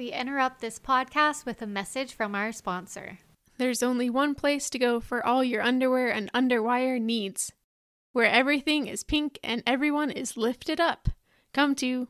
we interrupt this podcast with a message from our sponsor. There's only one place to go for all your underwear and underwire needs, where everything is pink and everyone is lifted up. Come to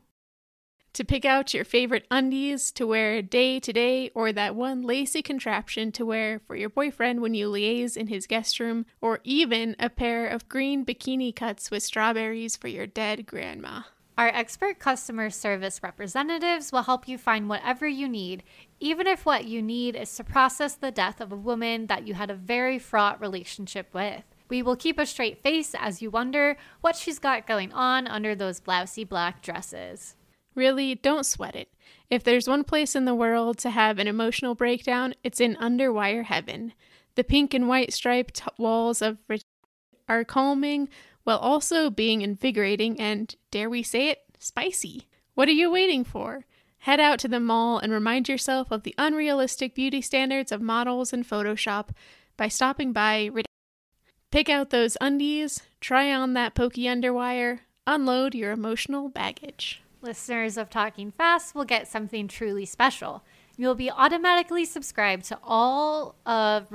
to pick out your favorite undies to wear day to day, or that one lacy contraption to wear for your boyfriend when you liaise in his guest room, or even a pair of green bikini cuts with strawberries for your dead grandma. Our expert customer service representatives will help you find whatever you need, even if what you need is to process the death of a woman that you had a very fraught relationship with. We will keep a straight face as you wonder what she's got going on under those blousy black dresses. Really, don't sweat it. If there's one place in the world to have an emotional breakdown, it's in underwire heaven. The pink and white striped walls of are calming while also being invigorating and, dare we say it, spicy. What are you waiting for? Head out to the mall and remind yourself of the unrealistic beauty standards of models and Photoshop by stopping by. Pick out those undies, try on that pokey underwire, unload your emotional baggage. Listeners of Talking Fast will get something truly special. You'll be automatically subscribed to all of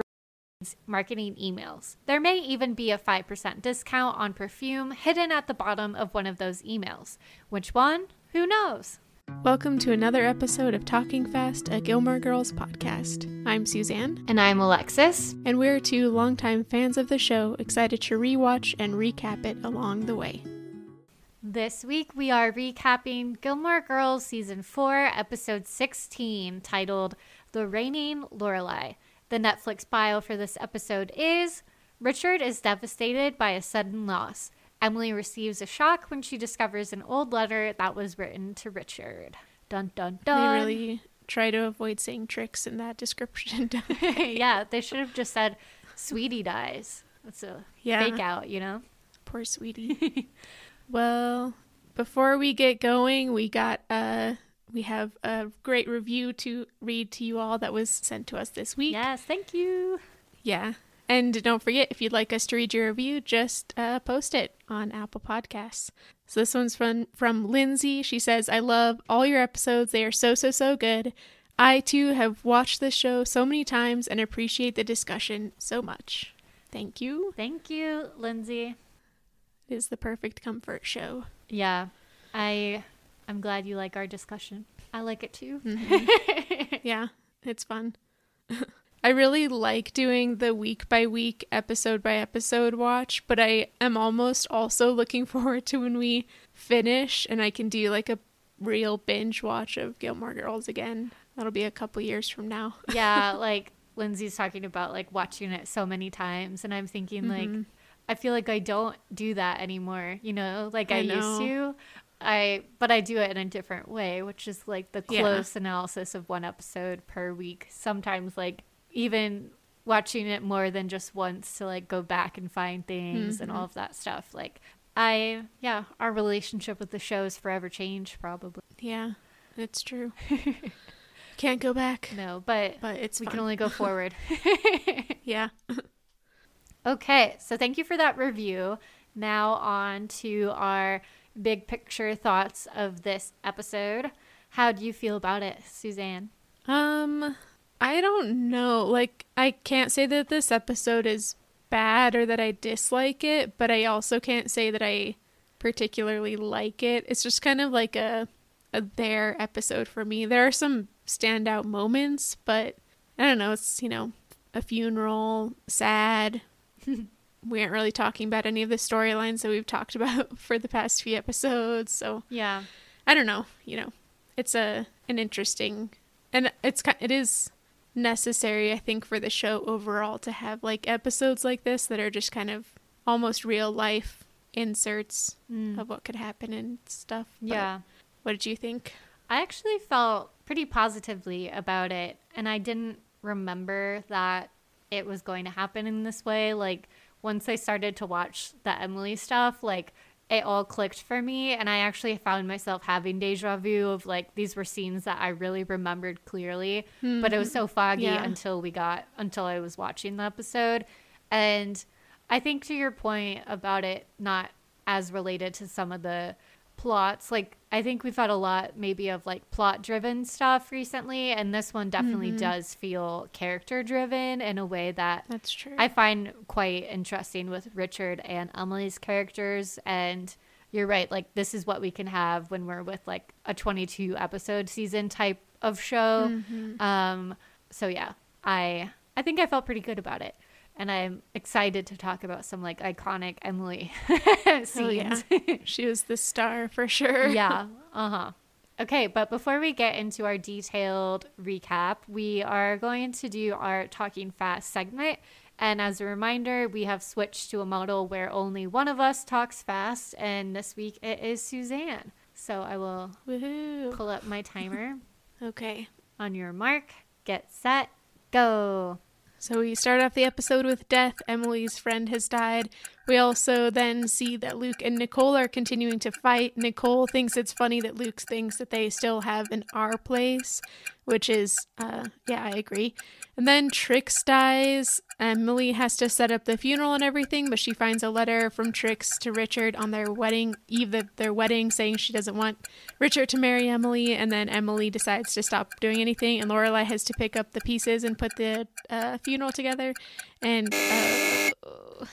marketing emails. There may even be a 5% discount on perfume hidden at the bottom of one of those emails. Which one? Who knows? Welcome to another episode of Talking Fast, a Gilmore Girls podcast. I'm Suzanne. And I'm Alexis. And we're two longtime fans of the show, excited to rewatch and recap it along the way. This week we are recapping Gilmore Girls Season 4, Episode 16, titled The Reigning Lorelai. The Netflix bio for this episode is Richard is devastated by a sudden loss. Emily receives a shock when she discovers an old letter that was written to Richard. Dun dun dun. They really try to avoid saying Trix in that description. yeah, they should have just said Sweetie dies. That's a yeah. fake out, you know? Poor Sweetie. Well, before we get going, we got uh we have a great review to read to you all that was sent to us this week. Yes, thank you. Yeah. And don't forget, if you'd like us to read your review, just uh, post it on Apple Podcasts. So this one's from from Lindsay. She says, "I love all your episodes. They are so so so good. I too have watched this show so many times and appreciate the discussion so much. Thank you. Thank you, Lindsay It is the perfect comfort show. Yeah. I I'm glad you like our discussion. I like it too. Mm-hmm. yeah, it's fun. I really like doing the week by week, episode by episode watch, but I am almost also looking forward to when we finish and I can do like a real binge watch of Gilmore Girls again. That'll be a couple years from now. yeah, like Lindsay's talking about like watching it so many times and I'm thinking mm-hmm. like I feel like I don't do that anymore, you know, like I, I used to. I but I do it in a different way, which is like the close yeah. analysis of one episode per week. Sometimes like even watching it more than just once to like go back and find things mm-hmm. and all of that stuff. Like I yeah, our relationship with the show is forever changed probably. Yeah. It's true. Can't go back. No, but but it's we fun. can only go forward. yeah. Okay, so thank you for that review. Now, on to our big picture thoughts of this episode. How do you feel about it, Suzanne? Um, I don't know. Like, I can't say that this episode is bad or that I dislike it, but I also can't say that I particularly like it. It's just kind of like a a there episode for me. There are some standout moments, but I don't know, it's, you know, a funeral, sad, we aren't really talking about any of the storylines that we've talked about for the past few episodes. So yeah, I don't know. You know, it's a an interesting, and it's it is necessary, I think, for the show overall to have like episodes like this that are just kind of almost real life inserts mm. of what could happen and stuff. But yeah. What did you think? I actually felt pretty positively about it, and I didn't remember that it was going to happen in this way. Like once I started to watch the Emily stuff, like it all clicked for me and I actually found myself having deja vu of like these were scenes that I really remembered clearly, mm-hmm. but it was so foggy yeah. until we got until I was watching the episode. And I think to your point about it not as related to some of the plots. Like I think we've had a lot maybe of like plot driven stuff recently and this one definitely mm-hmm. does feel character driven in a way that That's true. I find quite interesting with Richard and Emily's characters and you're right like this is what we can have when we're with like a 22 episode season type of show. Mm-hmm. Um so yeah, I I think I felt pretty good about it and I'm excited to talk about some like iconic Emily scenes. Oh, yeah. she was the star for sure. yeah. Uh huh. Okay, but before we get into our detailed recap, we are going to do our talking fast segment. And as a reminder, we have switched to a model where only one of us talks fast, and this week it is Suzanne. So I will Woo-hoo. pull up my timer. okay. On your mark, get set, go. So we start off the episode with death. Emily's friend has died. We also then see that Luke and Nicole are continuing to fight. Nicole thinks it's funny that Luke thinks that they still have an R place, which is, uh, yeah, I agree. And then Trix dies. Emily has to set up the funeral and everything, but she finds a letter from Trix to Richard on their wedding eve of their wedding saying she doesn't want Richard to marry Emily. And then Emily decides to stop doing anything, and Lorelai has to pick up the pieces and put the uh, funeral together. And uh,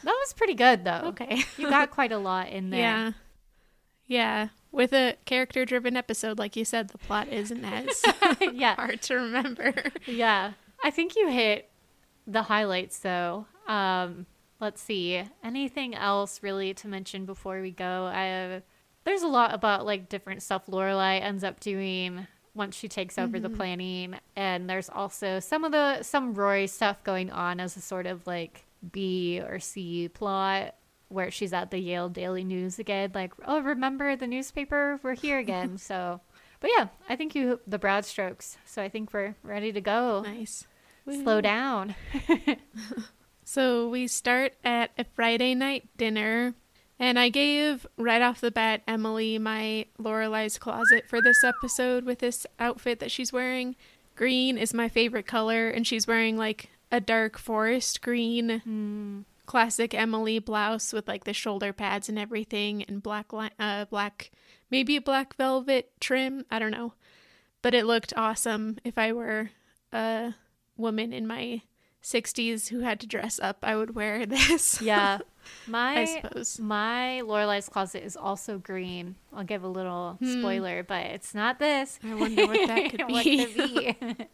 that was pretty good, though. Okay, you got quite a lot in there. Yeah, yeah. With a character-driven episode, like you said, the plot isn't as yeah hard to remember. Yeah. I think you hit the highlights though. Um, let's see. Anything else really to mention before we go? I, there's a lot about like different stuff Lorelai ends up doing once she takes over mm-hmm. the planning, and there's also some of the some Rory stuff going on as a sort of like B or C plot where she's at the Yale Daily News again, like, oh, remember the newspaper? We're here again. so, but yeah, I think you the broad strokes. So I think we're ready to go. Nice slow down. so we start at a Friday night dinner, and I gave right off the bat Emily my Lorelai's closet for this episode with this outfit that she's wearing. Green is my favorite color, and she's wearing like a dark forest green. Mm. Classic Emily blouse with like the shoulder pads and everything, and black, li- uh, black, maybe black velvet trim. I don't know, but it looked awesome. If I were a woman in my 60s who had to dress up, I would wear this. Yeah. My I suppose. my Lorelai's closet is also green. I'll give a little hmm. spoiler, but it's not this. I wonder what that could be. could be?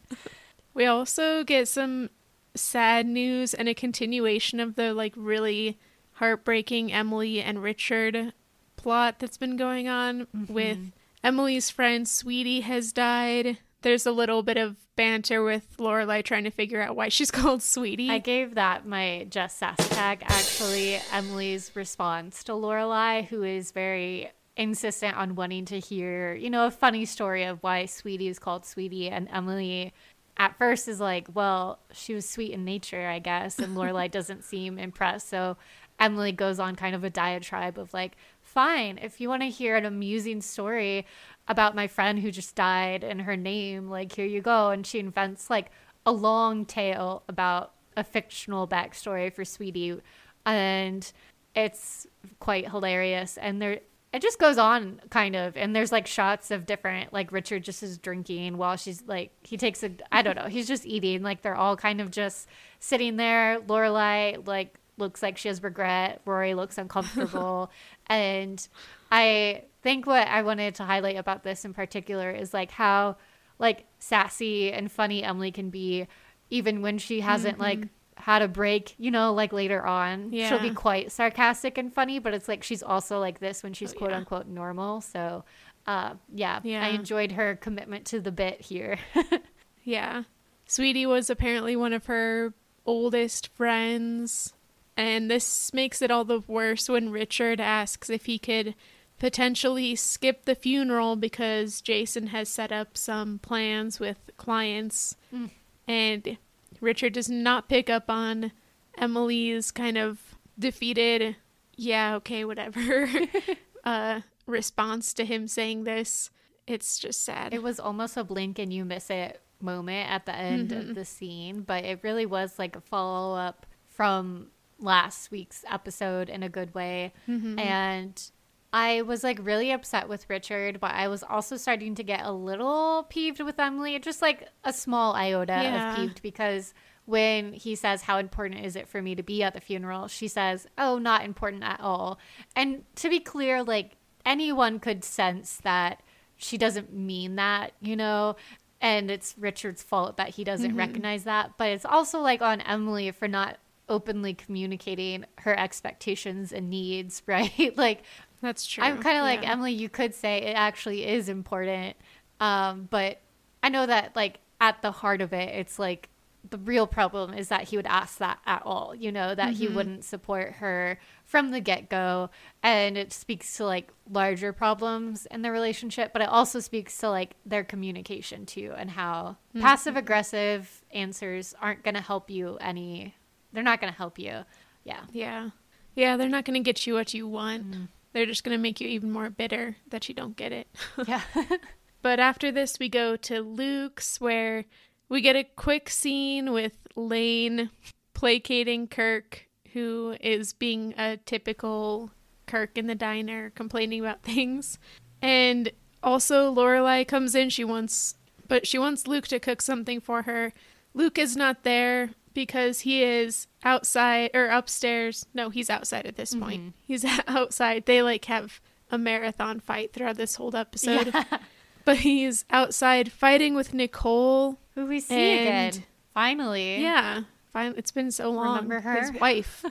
we also get some sad news and a continuation of the like really heartbreaking Emily and Richard plot that's been going on mm-hmm. with Emily's friend Sweetie has died there's a little bit of banter with Lorelai trying to figure out why she's called Sweetie. I gave that my just sass tag. Actually, Emily's response to Lorelai, who is very insistent on wanting to hear, you know, a funny story of why Sweetie is called Sweetie, and Emily at first is like, well, she was sweet in nature, I guess, and Lorelai doesn't seem impressed. So Emily goes on kind of a diatribe of like, fine, if you want to hear an amusing story about my friend who just died and her name, like, here you go. And she invents like a long tale about a fictional backstory for Sweetie. And it's quite hilarious. And there, it just goes on kind of and there's like shots of different like richard just is drinking while she's like he takes a i don't know he's just eating like they're all kind of just sitting there lorelai like looks like she has regret rory looks uncomfortable and i think what I wanted to highlight about this in particular is like how like sassy and funny Emily can be even when she hasn't mm-hmm. like had a break, you know, like later on. Yeah. She'll be quite sarcastic and funny, but it's like she's also like this when she's oh, quote yeah. unquote normal. So uh yeah, yeah, I enjoyed her commitment to the bit here. yeah. Sweetie was apparently one of her oldest friends. And this makes it all the worse when Richard asks if he could potentially skip the funeral because Jason has set up some plans with clients. Mm. And Richard does not pick up on Emily's kind of defeated, yeah, okay, whatever, uh, response to him saying this. It's just sad. It was almost a blink and you miss it moment at the end mm-hmm. of the scene, but it really was like a follow up from last week's episode in a good way. Mm-hmm. And I was like really upset with Richard, but I was also starting to get a little peeved with Emily, just like a small iota yeah. of peeved because when he says, How important is it for me to be at the funeral? She says, Oh, not important at all. And to be clear, like anyone could sense that she doesn't mean that, you know? And it's Richard's fault that he doesn't mm-hmm. recognize that. But it's also like on Emily for not openly communicating her expectations and needs, right? like, that's true. I'm kind of yeah. like, Emily, you could say it actually is important. Um, but I know that, like, at the heart of it, it's like the real problem is that he would ask that at all, you know, that mm-hmm. he wouldn't support her from the get go. And it speaks to like larger problems in the relationship, but it also speaks to like their communication too and how mm-hmm. passive aggressive answers aren't going to help you any. They're not going to help you. Yeah. Yeah. Yeah. They're not going to get you what you want. Mm-hmm. They're just going to make you even more bitter that you don't get it. yeah. but after this, we go to Luke's where we get a quick scene with Lane placating Kirk, who is being a typical Kirk in the diner, complaining about things. And also Lorelai comes in, she wants but she wants Luke to cook something for her. Luke is not there because he is outside or upstairs. No, he's outside at this point. Mm-hmm. He's outside. They like have a marathon fight throughout this whole episode. Yeah. But he's outside fighting with Nicole who we see and, again. Finally. Yeah. Fine. It's been so long. Remember her? His wife.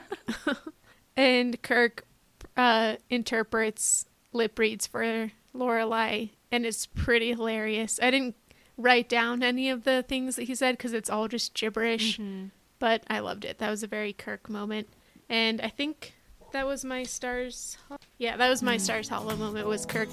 and Kirk uh, interprets lip reads for Lorelai, and it's pretty hilarious. I didn't write down any of the things that he said because it's all just gibberish, mm-hmm. But I loved it. That was a very Kirk moment, and I think that was my stars. Yeah, that was my mm. stars hollow moment. Was Kirk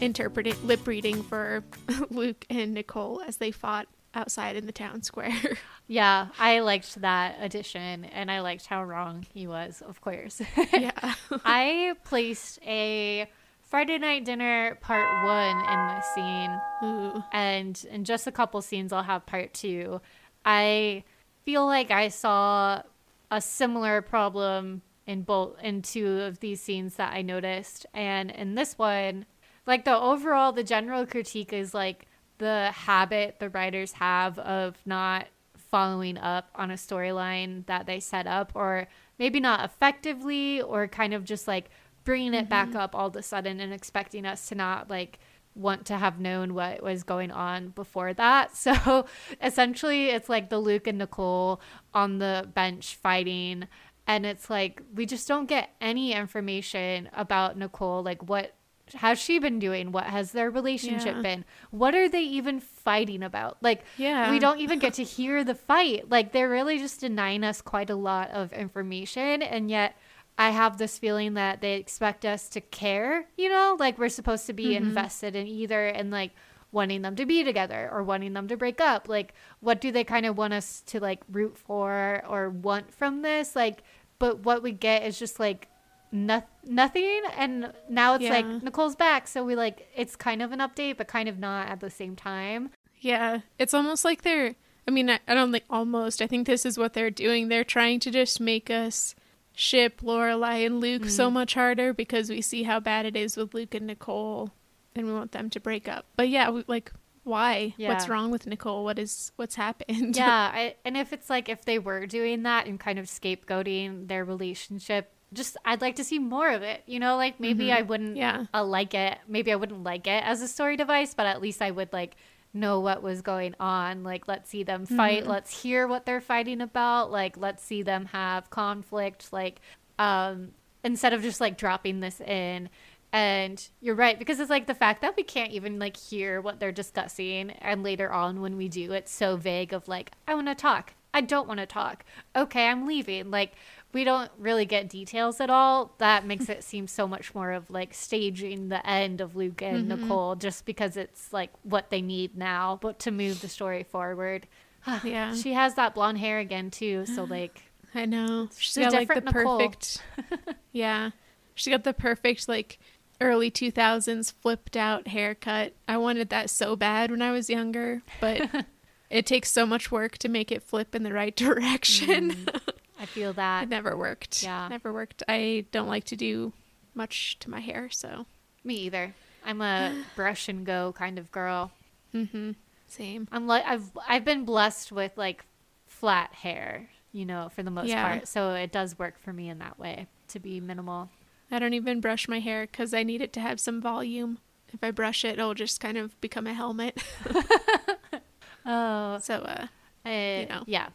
interpreting lip reading for Luke and Nicole as they fought outside in the town square. yeah, I liked that addition and I liked how wrong he was, of course. yeah. I placed a Friday night dinner part one in this scene. Ooh. And in just a couple scenes I'll have part two. I feel like I saw a similar problem in both in two of these scenes that I noticed. And in this one, like the overall the general critique is like the habit the writers have of not following up on a storyline that they set up or maybe not effectively or kind of just like bringing it mm-hmm. back up all of a sudden and expecting us to not like want to have known what was going on before that. So essentially, it's like the Luke and Nicole on the bench fighting. And it's like we just don't get any information about Nicole, like what has she been doing? What has their relationship yeah. been? What are they even fighting about? Like, yeah. we don't even get to hear the fight. Like, they're really just denying us quite a lot of information. And yet, I have this feeling that they expect us to care, you know, like we're supposed to be mm-hmm. invested in either and like wanting them to be together or wanting them to break up. Like, what do they kind of want us to like root for or want from this? Like, but what we get is just like no- nothing and now it's yeah. like Nicole's back so we like it's kind of an update but kind of not at the same time. Yeah, it's almost like they're I mean I, I don't think almost I think this is what they're doing. They're trying to just make us ship Lorelai and Luke mm. so much harder because we see how bad it is with Luke and Nicole and we want them to break up. But yeah, we, like why? Yeah. What's wrong with Nicole? What is what's happened? Yeah, I, and if it's like if they were doing that and kind of scapegoating their relationship just I'd like to see more of it. You know, like maybe mm-hmm. I wouldn't yeah. Uh, like it. Maybe I wouldn't like it as a story device, but at least I would like know what was going on. Like let's see them fight. Mm-hmm. Let's hear what they're fighting about. Like let's see them have conflict. Like um instead of just like dropping this in and you're right because it's like the fact that we can't even like hear what they're discussing and later on when we do it's so vague of like I want to talk. I don't want to talk. Okay, I'm leaving. Like we don't really get details at all. That makes it seem so much more of like staging the end of Luke and mm-hmm. Nicole just because it's like what they need now, but to move the story forward. yeah. She has that blonde hair again too, so like I know. She's got like the Nicole. perfect Yeah. She got the perfect like early 2000s flipped out haircut. I wanted that so bad when I was younger, but it takes so much work to make it flip in the right direction. Mm. I feel that. It never worked. Yeah. Never worked. I don't like to do much to my hair, so me either. I'm a brush and go kind of girl. Mm-hmm. Same. I'm like I've I've been blessed with like flat hair, you know, for the most yeah. part. So it does work for me in that way to be minimal. I don't even brush my hair because I need it to have some volume. If I brush it, it'll just kind of become a helmet. oh, so uh, I, you know, yeah.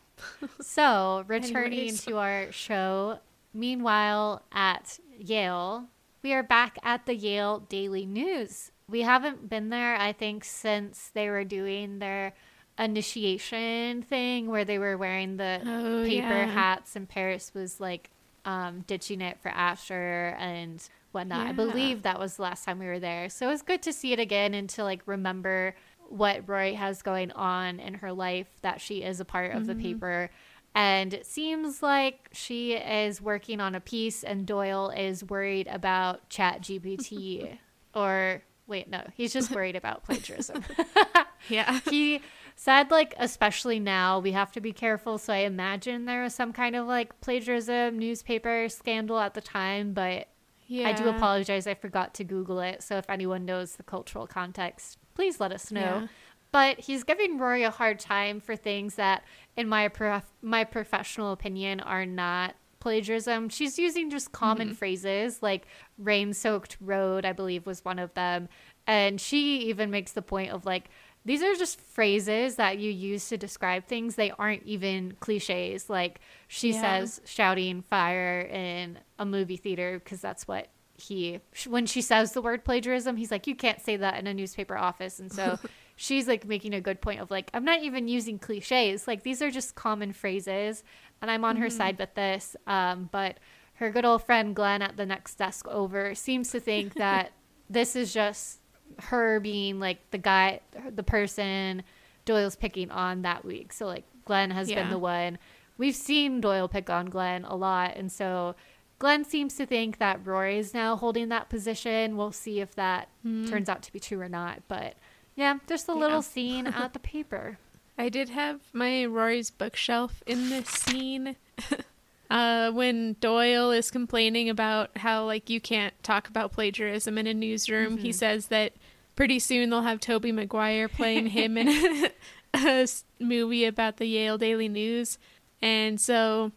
So returning to our show, meanwhile at Yale, we are back at the Yale Daily News. We haven't been there, I think, since they were doing their initiation thing where they were wearing the oh, paper yeah. hats and Paris was like um, ditching it for Asher and whatnot. Yeah. I believe that was the last time we were there. So it was good to see it again and to like remember what Rory has going on in her life, that she is a part of mm-hmm. the paper. And it seems like she is working on a piece and Doyle is worried about Chat GPT. or wait, no, he's just worried about plagiarism. yeah. he said like especially now we have to be careful so i imagine there was some kind of like plagiarism newspaper scandal at the time but yeah. i do apologize i forgot to google it so if anyone knows the cultural context please let us know yeah. but he's giving rory a hard time for things that in my prof- my professional opinion are not plagiarism she's using just common mm-hmm. phrases like rain soaked road i believe was one of them and she even makes the point of like these are just phrases that you use to describe things. They aren't even cliches. Like she yeah. says shouting fire in a movie theater because that's what he when she says the word plagiarism, he's like you can't say that in a newspaper office. And so she's like making a good point of like I'm not even using cliches. Like these are just common phrases and I'm on mm-hmm. her side with this. Um, but her good old friend Glenn at the next desk over seems to think that this is just her being like the guy, the person Doyle's picking on that week. So like Glenn has yeah. been the one. We've seen Doyle pick on Glenn a lot, and so Glenn seems to think that Rory is now holding that position. We'll see if that mm. turns out to be true or not. But yeah, just a yeah. little scene at the paper. I did have my Rory's bookshelf in this scene. uh, when Doyle is complaining about how like you can't talk about plagiarism in a newsroom, mm-hmm. he says that pretty soon they'll have Tobey Maguire playing him in a, movie about the Yale Daily News, and so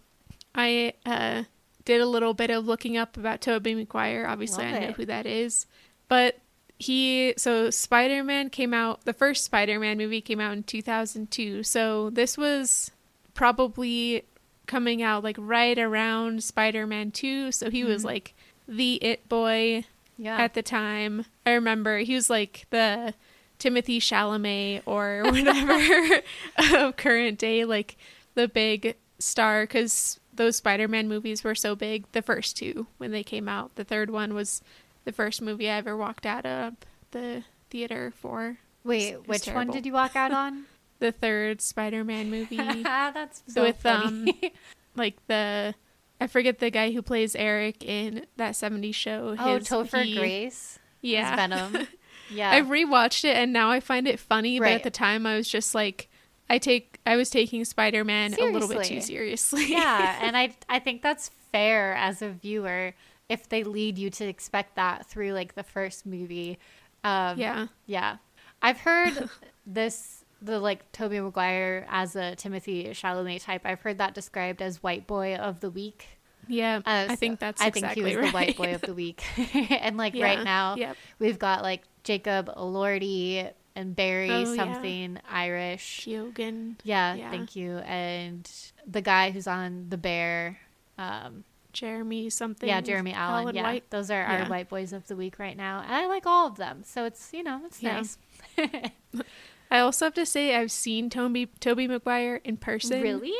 I uh, did a little bit of looking up about Tobey Maguire. Obviously, Love I know it. who that is, but he so Spider-Man came out. The first Spider-Man movie came out in 2002. So this was probably coming out like right around Spider-Man 2, so he mm-hmm. was like the it boy yeah. at the time. I remember he was like the Timothée Chalamet or whatever of current day, like the big star because those Spider-Man movies were so big. The first two when they came out. The third one was the first movie I ever walked out of the theater for. Wait, which terrible. one did you walk out on? the third Spider-Man movie. That's so with funny. um like the I forget the guy who plays Eric in that 70s show. Oh, His, oh, Topher he, Grace. Yeah. Venom. Yeah. I rewatched it and now I find it funny, right. but at the time I was just like I take I was taking Spider-Man a little bit too seriously. yeah, and I I think that's fair as a viewer if they lead you to expect that through like the first movie. Um, yeah. Yeah. I've heard this the like Tobey Maguire as a Timothée Chalamet type. I've heard that described as white boy of the week. Yeah, uh, I think that's I exactly think he was right. the white boy of the week. and like yeah, right now, yep. we've got like Jacob Elordi and Barry oh, something yeah. Irish. Keoghan. Yeah, yeah, thank you. And the guy who's on the bear. Um, Jeremy something. Yeah, Jeremy Allen. Yeah, White. those are our white boys of the week right now, and I like all of them. So it's you know it's nice. I also have to say I've seen Toby Tobey Maguire in person. Really?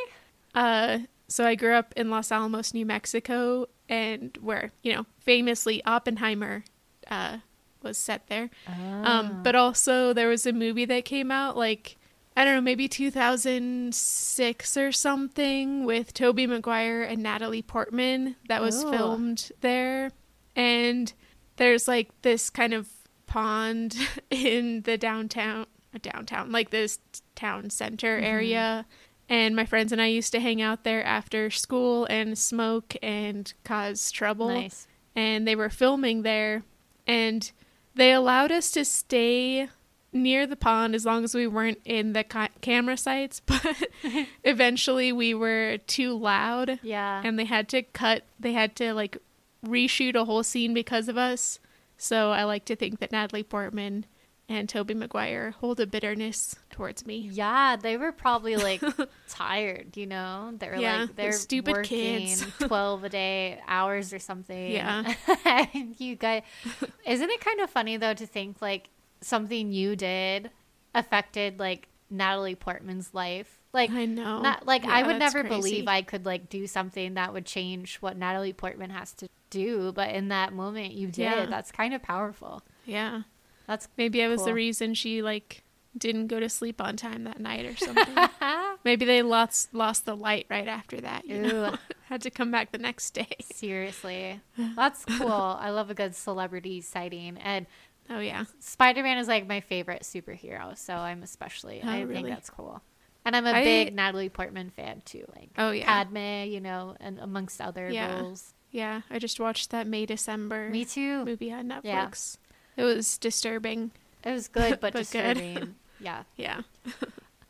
Uh, so I grew up in Los Alamos, New Mexico, and where you know famously Oppenheimer uh, was set there. Um, ah. Um, but also there was a movie that came out like I don't know, maybe 2006 or something with Tobey Maguire and Natalie Portman that was Ooh. filmed there. And there's like this kind of pond in the downtown downtown, like this town center mm-hmm. area. And my friends and I used to hang out there after school and smoke and cause trouble. Nice. and they were filming there, and they allowed us to stay near the pond as long as we weren't in the ca- camera sites, but eventually we were too loud. Yeah. And they had to cut, they had to like reshoot a whole scene because of us. So I like to think that Natalie Portman and Tobey Maguire hold a bitterness towards me. Yeah, they were probably like tired, you know? They were Yeah, like they're stupid working kids. 12 a day hours or something. Yeah. and you guys Isn't it kind of funny though to think like something you did affected like Natalie Portman's life? Like I know. Not, like I would never crazy. believe I could like do something that would change what Natalie Portman has to do, but in that moment you did. Yeah. That's kind of powerful. Yeah. That's Maybe I was the reason she like didn't go to sleep on time that night or something. Maybe they lost lost the light right after that. You know? Had to come back the next day. seriously. That's cool. I love a good celebrity sighting and Oh yeah. Spider-Man is like my favorite superhero, so I'm especially Oh, I think that's cool. And I'm a I- big Natalie Portman fan too, like Oh yeah. Padme, you know, and amongst other Yeah. roles. Yeah. I just watched that May December Me too. movie on Netflix. Yeah. It was disturbing. It was good but, But good. disturbing. yeah. Yeah.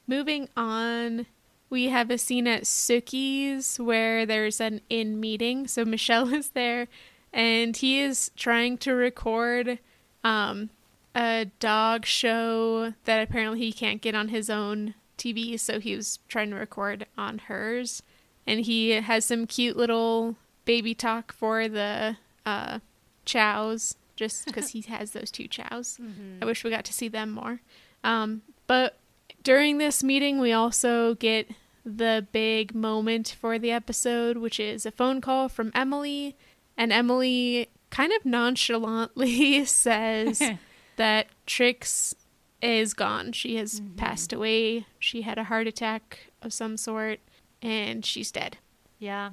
Moving on, we have a scene at Sookie's where there's an in meeting. So Michel is there and he is trying to record um, a dog show that apparently he can't get on his own TV. So he was trying to record on hers. And he has some cute little baby talk for the uh, chows just because he has those two chows. I wish we got to see them more. Um, but during this meeting, we also get the big moment for the episode, which is a phone call from Emily. And Emily kind of nonchalantly says that Trix is gone. She has passed away. She had a heart attack of some sort, and she's dead. Yeah.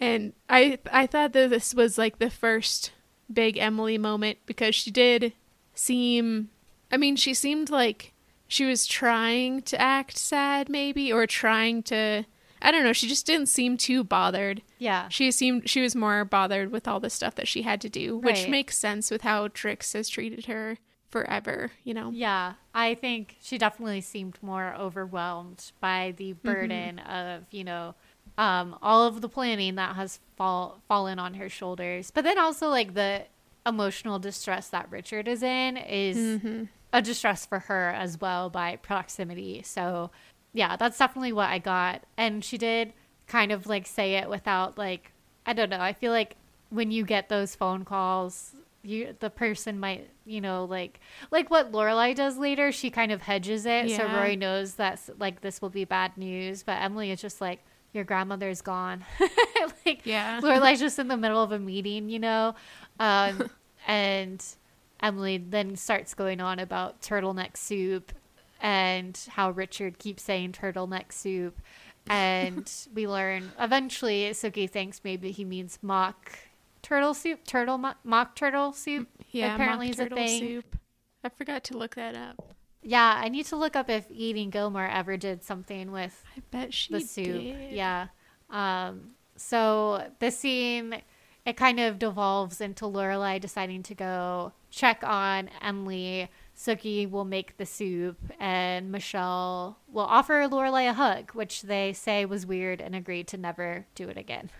And I I thought that this was like the first big Emily moment because she did seem I mean, she seemed like she was trying to act sad maybe or trying to I don't know, she just didn't seem too bothered. Yeah. She seemed she was more bothered with all the stuff that she had to do, which makes sense with how Trix has treated her forever, you know. Yeah, I think she definitely seemed more overwhelmed by the Mm-hmm. burden of, you know, um, all of the planning that has fall fallen on her shoulders. But then also like the emotional distress that Richard is in is Mm-hmm. a distress for her as well by proximity. So yeah, that's definitely what I got. And she did kind of like say it without like I don't know. I feel like when you get those phone calls, you the person might you know like like what Lorelai does later. She kind of hedges it so Rory knows that like this will be bad news. But Emily is just like your grandmother's gone. like Yeah. Lorelai's just in the middle of a meeting, you know, um, and Emily then starts going on about turtleneck soup and how Richard keeps saying turtleneck soup. And we learn eventually Sookie thinks maybe he means mock turtle soup, turtle mo- mock turtle soup. Yeah, apparently mock is a thing. soup. I forgot to look that up. Yeah, I need to look up if Eating Gilmore ever did something with I bet she the soup. did. Yeah. Um, so the scene it kind of devolves into Lorelai deciding to go check on Emily. Sookie will make the soup, and Michel will offer Lorelai a hug, which they say was weird and agreed to never do it again.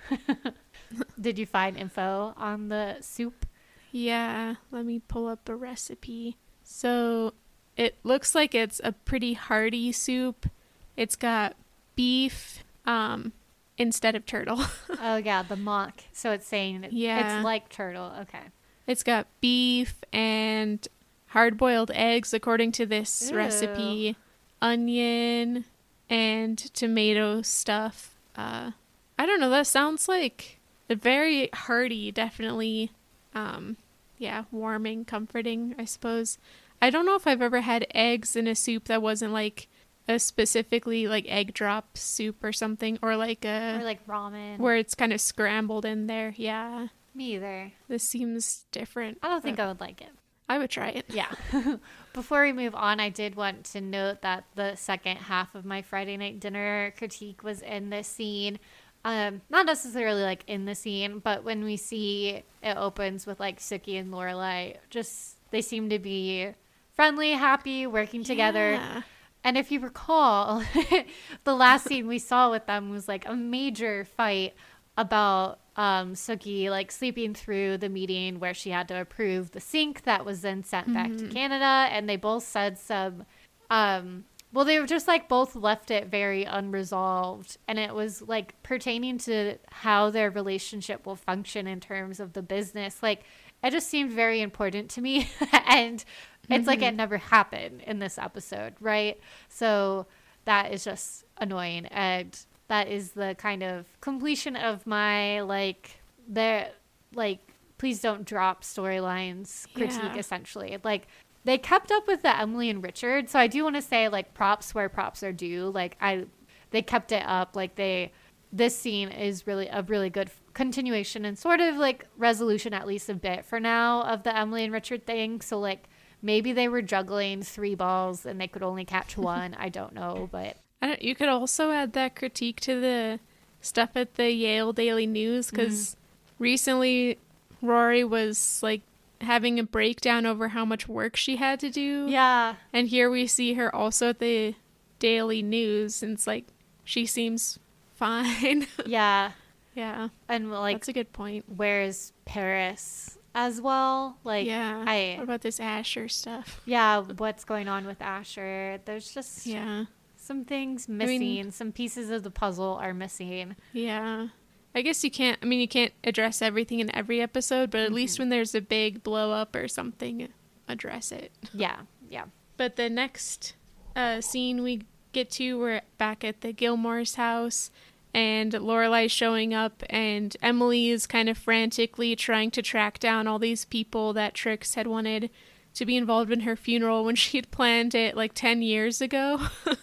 Did you find info on the soup? Yeah, let me pull up a recipe. So it looks like it's a pretty hearty soup. It's got beef um, instead of turtle. oh yeah, the mock. So it's saying it- Yeah. it's like turtle. Okay. it's got beef and hard boiled eggs, according to this Ew. recipe, onion, and tomato stuff. Uh, I don't know, that sounds like a very hearty, definitely, um, yeah, warming, comforting, I suppose. I don't know if I've ever had eggs in a soup that wasn't like a specifically like egg drop soup or something, or like a or like ramen. where it's kind of scrambled in there. Yeah, Me either. this seems different. I don't think I would like it. I would try it. Yeah. Before we move on, I did want to note that the second half of my Friday night dinner critique was in this scene. um, not necessarily like in the scene, but when we see it opens with like Sookie and Lorelai, just they seem to be friendly, happy, working together. Yeah. And if you recall, the last scene we saw with them was like a major fight about um, Sookie like sleeping through the meeting where she had to approve the sink that was then sent back to Canada, and they both said some. Um, well, they were just like both left it very unresolved, and it was like pertaining to how their relationship will function in terms of the business. Like, it just seemed very important to me, and it's like it mm-hmm. never happened in this episode, right? So that is just annoying, and that is the kind of completion of my like the like please don't drop storylines critique Yeah. essentially. Like they kept up with the emily and richard. So i do want to say like props where props are due. Like i they kept it up. Like they this scene is really a really good continuation and sort of like resolution at least a bit for now of the emily and richard thing. So like maybe they were juggling three balls and they could only catch one i don't know but I don't, you could also add that critique to the stuff at the Yale Daily News because mm-hmm. recently Rory was like having a breakdown over how much work she had to do. yeah And here we see her also at the Daily News, and it's like she seems fine. yeah yeah, and like that's a good point. where's Paris as well? Like, yeah. I what about this Asher stuff? yeah, what's going on with Asher? There's just Yeah, some things mean- missing. some pieces of the puzzle are missing. yeah. I guess you can't. I mean, you can't address everything in every episode, but at least when there's a big blow up or something, address it. Yeah, yeah, But the next uh, scene we get to, we're back at the Gilmore's house, and Lorelai's showing up, and Emily is kind of frantically trying to track down all these people that Trix had wanted to be involved in her funeral when she had planned it like 10 years ago.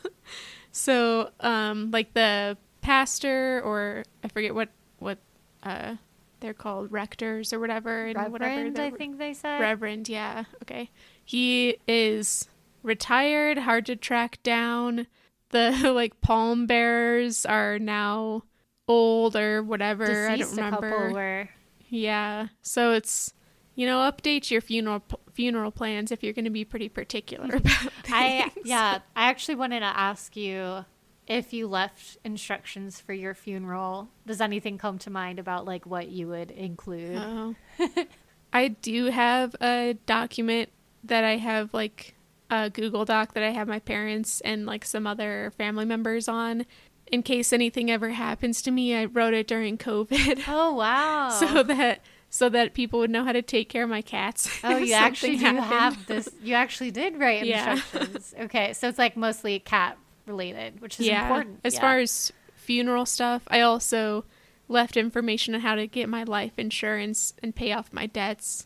so, um, like the pastor, or I forget what, what, uh, they're called rectors or whatever, and. Reverend, the- I think they said. Reverend, yeah. Okay. He is retired, hard to track down. The like palm bearers are now old or whatever. I don't Deceased remember. Yeah. So it's you know, update your funeral funeral plans if you're going to be pretty particular about I yeah, I actually wanted to ask you if you left instructions for your funeral. Does anything come to mind about like what you would include? Oh. I do have a document that I have like a Google Doc that I have my parents and like some other family members on. In case anything ever happens to me, I wrote it during COVID oh wow. so that so that people would know how to take care of my cats. Oh, you actually do happened. have this. You actually did write Yeah. instructions. okay, so it's like mostly cat related, which is yeah. important. As yeah. far as funeral stuff, I also left information on how to get my life insurance and pay off my debts.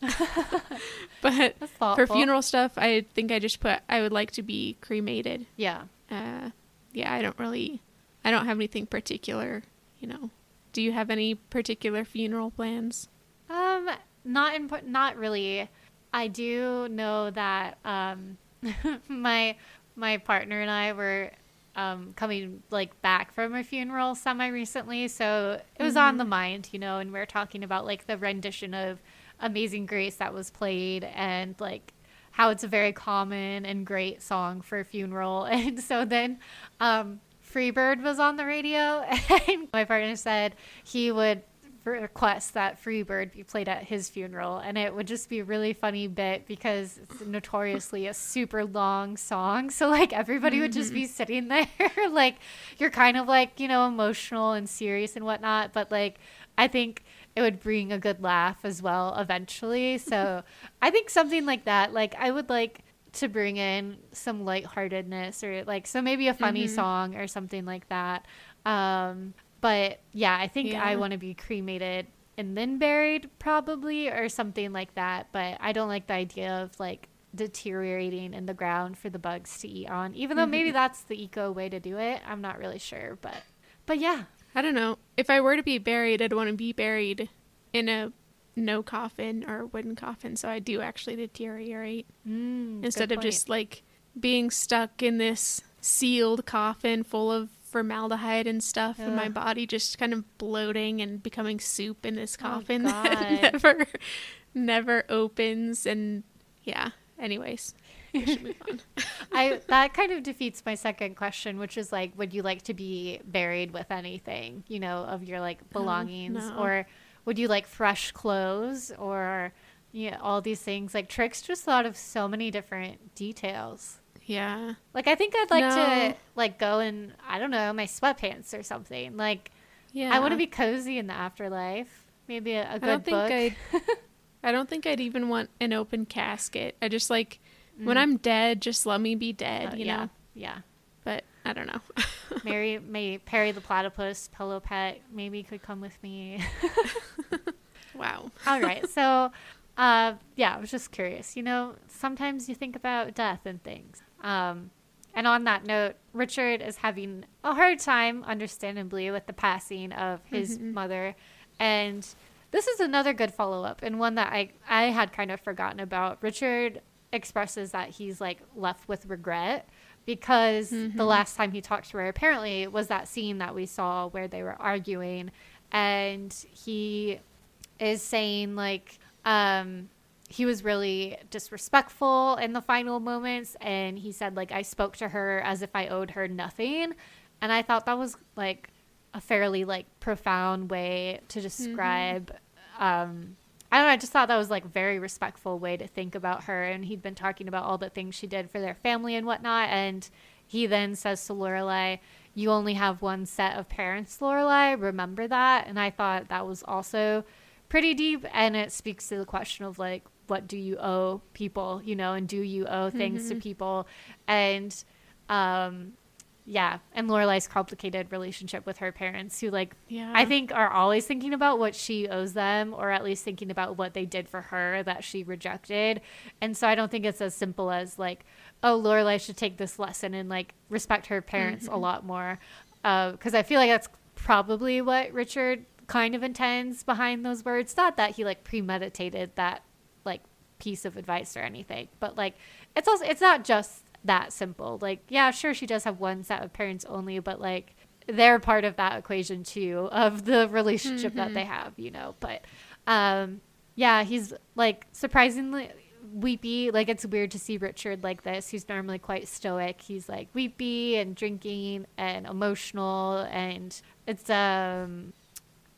but for funeral stuff, I think I just put I would like to be cremated. yeah. Uh, yeah, I don't really, I don't have anything particular. You know, do you have any particular funeral plans? Um, not in, not really. I do know that um, my my partner and I were um coming like back from a funeral semi recently, so it was on the mind, you know, and we are talking about like the rendition of Amazing Grace that was played and like how it's a very common and great song for a funeral. And so then um Freebird was on the radio and my partner said he would request that Freebird be played at his funeral and it would just be a really funny bit because it's notoriously a super long song so like everybody would just be sitting there like you're kind of like you know emotional and serious and whatnot but like I think it would bring a good laugh as well eventually so I think something like that like I would like to bring in some lightheartedness or like so maybe a funny song or something like that um but yeah i think i want to be cremated and then buried probably or something like that. But i don't like the idea of like deteriorating in the ground for the bugs to eat on. Even though maybe that's the eco way to do it i'm not really sure. But but yeah. I don't know. If I were to be buried, I'd want to be buried in a no coffin or wooden coffin, so I do actually deteriorate. Mm, instead of just like being stuck in this sealed coffin full of formaldehyde and stuff and my body, just kind of bloating and becoming soup in this oh, coffin oh, that never, never opens. And yeah, anyways. We should move on. I that kind of defeats my second question, which is like, would you like to be buried with anything, you know, of your like oh, belongings, no. or would you like fresh clothes, or yeah, all these things? Like Trix just thought of so many different details. Yeah. Like I think I'd like no. to like go in I don't know my sweatpants or something. Like yeah, I want to be cozy in the afterlife. Maybe a, a good I don't book. Think I'd, I don't think I'd even want an open casket. I just like mm. when I'm dead, just let me be dead. Uh, you yeah. know. Yeah. But I don't know. Mary, may Perry the platypus pillow pet maybe could come with me. wow. All right. So, uh, yeah, I was just curious. You know, sometimes you think about death and things. Um, and on that note, Richard is having a hard time, understandably, with the passing of his mm-hmm. mother. And this is another good follow up and one that I, I had kind of forgotten about. Richard expresses that he's like left with regret because mm-hmm. the last time he talked to her apparently was that scene that we saw where they were arguing. And he is saying, like, um, he was really disrespectful in the final moments and he said like I spoke to her as if I owed her nothing. And I thought that was like a fairly like profound way to describe mm-hmm. um I don't know I just thought that was like very respectful way to think about her. And he'd been talking about all the things she did for their family and whatnot. And he then says to Lorelai you only have one set of parents Lorelai remember that. And I thought that was also pretty deep. And it speaks to the question of like what do you owe people, you know, and do you owe things mm-hmm. to people? And um yeah, and Lorelai's complicated relationship with her parents, who like yeah. I think are always thinking about what she owes them, or at least thinking about what they did for her that she rejected. And so I don't think it's as simple as like, oh, Lorelai should take this lesson and like respect her parents mm-hmm. a lot more, because uh, I feel like that's probably what Richard kind of intends behind those words. Not that he like premeditated that piece of advice or anything, but like it's also it's not just that simple. Like yeah, sure she does have one set of parents only, but like they're part of that equation too of the relationship mm-hmm. that they have, you know. But um yeah, he's like surprisingly weepy. Like it's weird to see Richard like this. He's normally quite stoic. He's like weepy and drinking and emotional and it's um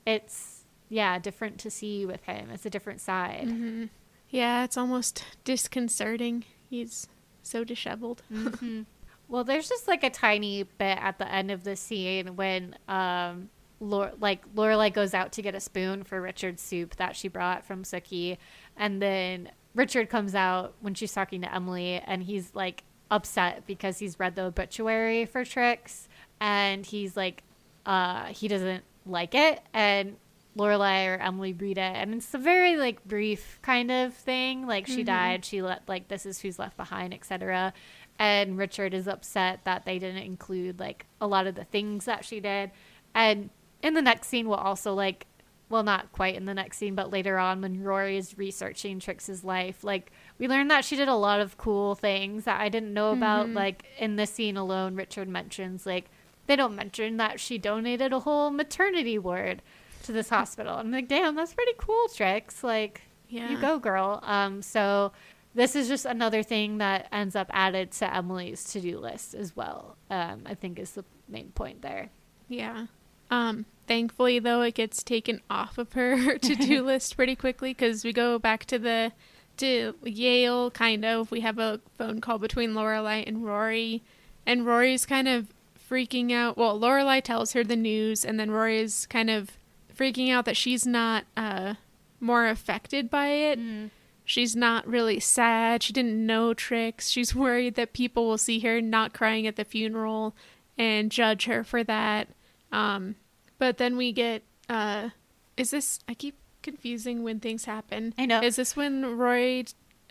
it's yeah, different to see with him. It's a different side. Mm-hmm. Yeah, it's almost disconcerting. He's so disheveled. mm-hmm. Well, there's just like a tiny bit at the end of the scene when um Lore, like Lorelai goes out to get a spoon for Richard's soup that she brought from Sookie, and then Richard comes out when she's talking to Emily, and he's like upset because he's read the obituary for Trix, and he's like, uh, he doesn't like it, and Lorelai or Emily it, and it's a very like brief kind of thing. Like she mm-hmm. died, she left. like this is who's left behind, etc. And Richard is upset that they didn't include like a lot of the things that she did. And in the next scene, we'll also like, well, not quite in the next scene, but later on when Rory is researching Trix's life, like we learned that she did a lot of cool things that I didn't know about. Mm-hmm. Like in this scene alone, Richard mentions like they don't mention that she donated a whole maternity ward to this hospital. I'm like, damn, that's pretty cool, Trix. Like, yeah. you go, girl. Um, so this is just another thing that ends up added to Emily's to do list as well. Um, I think is the main point there. Yeah. Um, thankfully, though, it gets taken off of her to do list pretty quickly because we go back to the to Yale. Kind of, we have a phone call between Lorelai and Rory, and Rory's kind of freaking out. Well, Lorelai tells her the news, and then Rory's kind of freaking out that she's not uh, more affected by it. Mm. She's not really sad. She didn't know Trix. She's worried that people will see her not crying at the funeral and judge her for that. Um, but then we get uh, is this I keep confusing when things happen. I know. Is this when Roy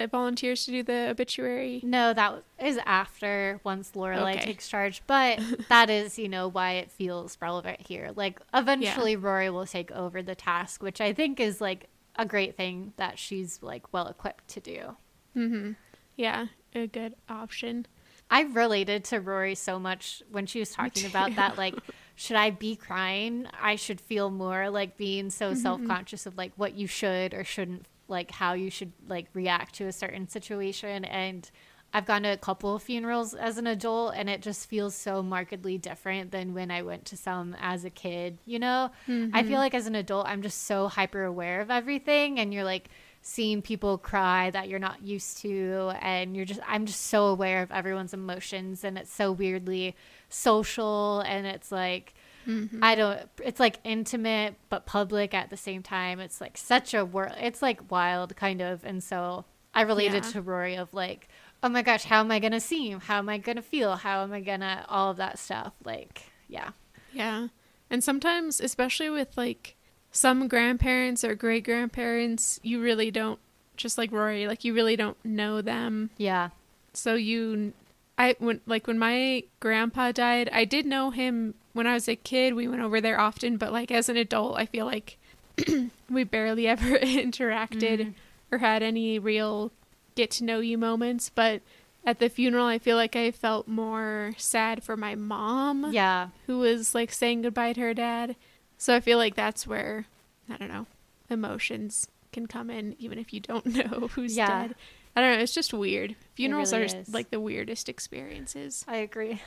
volunteers to do the obituary? No, that is after once Lorelai okay. takes charge. But that is, you know, why it feels relevant here. Like eventually, yeah. Rory will take over the task, which I think is like a great thing that she's like well equipped to do. Mm-hmm. Yeah, a good option. I related to Rory so much when she was talking about that. Like, should I be crying? I should feel more like being so mm-hmm. self conscious of like what you should or shouldn't, like how you should like react to a certain situation. And I've gone to a couple of funerals as an adult, and it just feels so markedly different than when I went to some as a kid. You know, mm-hmm. I feel like as an adult, I'm just so hyper aware of everything, and you're like seeing people cry that you're not used to, and you're just, I'm just so aware of everyone's emotions, and it's so weirdly social, and it's like, Mm-hmm. I don't. It's like intimate but public at the same time. It's like such a world. It's like wild, kind of. And so I related yeah. to Rory of like, oh my gosh, how am I gonna seem? How am I gonna feel? How am I gonna all of that stuff? Like, yeah. Yeah. And sometimes, especially with like some grandparents or great grandparents, you really don't just like Rory, like you really don't know them. Yeah. So you I when like when my grandpa died, I did know him when I was a kid. We went over there often, but like as an adult, I feel like we barely ever interacted mm. or had any real get to know you moments, but at the funeral I feel like I felt more sad for my mom. Yeah. Who was like saying goodbye to her dad. So I feel like that's where I don't know, emotions can come in even if you don't know who's yeah. dead. I don't know, it's just weird. Funerals really are is. like the weirdest experiences. I agree.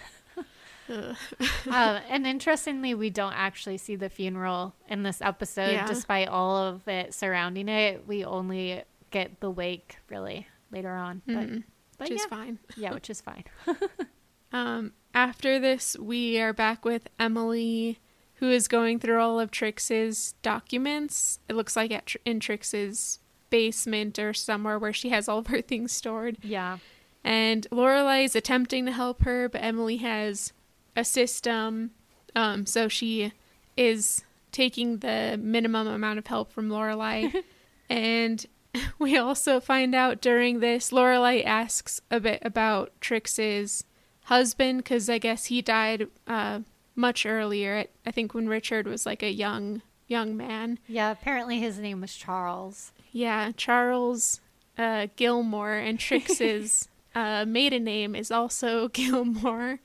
uh, and interestingly, we don't actually see the funeral in this episode, yeah. despite all of it surrounding it. We only get the wake, really later on. But, mm but which yeah. is fine. yeah, which is fine. um, after this, we are back with Emily, who is going through all of Trix's documents. It looks like at, in Trix's basement or somewhere where she has all of her things stored. Yeah. And Lorelai is attempting to help her, but Emily has a system. Um, so she is taking the minimum amount of help from Lorelai. and we also find out during this, Lorelai asks a bit about Trix's husband because I guess he died uh, much earlier. I think when Richard was like a young young man. Yeah, apparently his name was Charles. Yeah, Charles uh, Gilmore, and Trix's uh, maiden name is also Gilmore.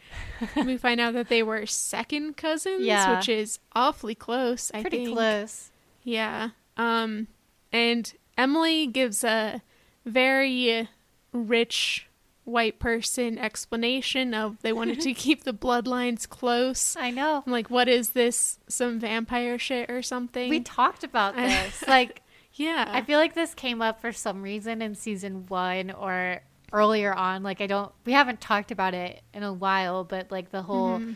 we find out that they were second cousins, yeah. which is awfully close. I Pretty think. close. Yeah. Um, and Emily gives a very rich white person explanation of they wanted to keep the bloodlines close. I know. I'm like, what is this? Some vampire shit or something? We talked about this. like, yeah. I feel like this came up for some reason in season one or earlier on. Like, I don't, we haven't talked about it in a while, but like the whole. Mm-hmm.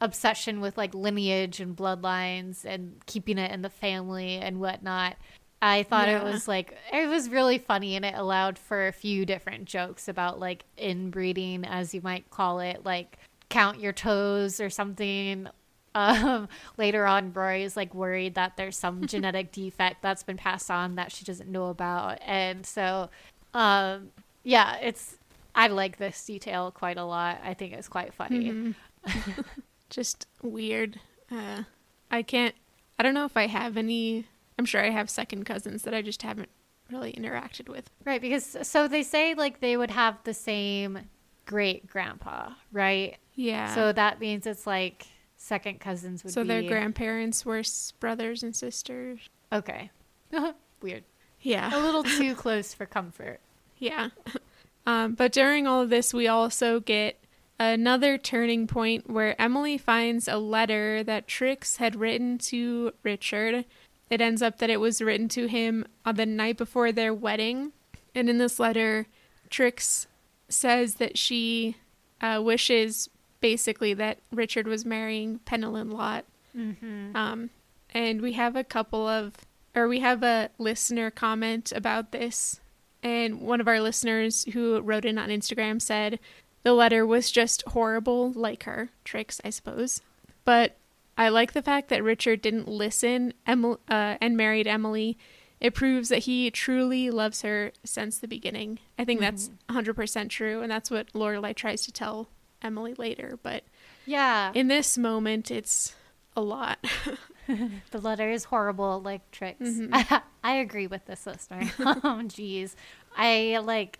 Obsession with like lineage and bloodlines and keeping it in the family and whatnot. I thought yeah. it was like it was really funny and it allowed for a few different jokes about like inbreeding as you might call it, like count your toes or something. Um, later on, Rory is like worried that there's some genetic defect that's been passed on that she doesn't know about, and so, um, yeah, it's I like this detail quite a lot. I think it's quite funny. Mm-hmm. Just weird. Uh, I can't. I don't know if I have any I'm sure I have second cousins that I just haven't really interacted with. Right, because so they say like they would have the same great grandpa, right? Yeah. So that means it's like second cousins would so be... their grandparents were brothers and sisters. Okay. Weird. Yeah. A little too close for comfort. Yeah. Um, but during all of this, we also get another turning point where Emily finds a letter that Trix had written to Richard it ends up that it was written to him on the night before their wedding. And in this letter, Trix says that she uh, wishes basically that Richard was marrying Pennilyn Lott. Mm-hmm. Um, and we have a couple of, or we have a listener comment about this. And one of our listeners who wrote in on Instagram said the letter was just horrible, like her, Trix, I suppose. But I like the fact that Richard didn't listen Emily, uh, and married Emily. It proves that he truly loves her since the beginning. I think mm-hmm. that's 100% true, and that's what Lorelai tries to tell Emily later. But yeah, in this moment, it's a lot. the letter is horrible, like Trix. Mm-hmm. I agree with this listener. oh, jeez. I like,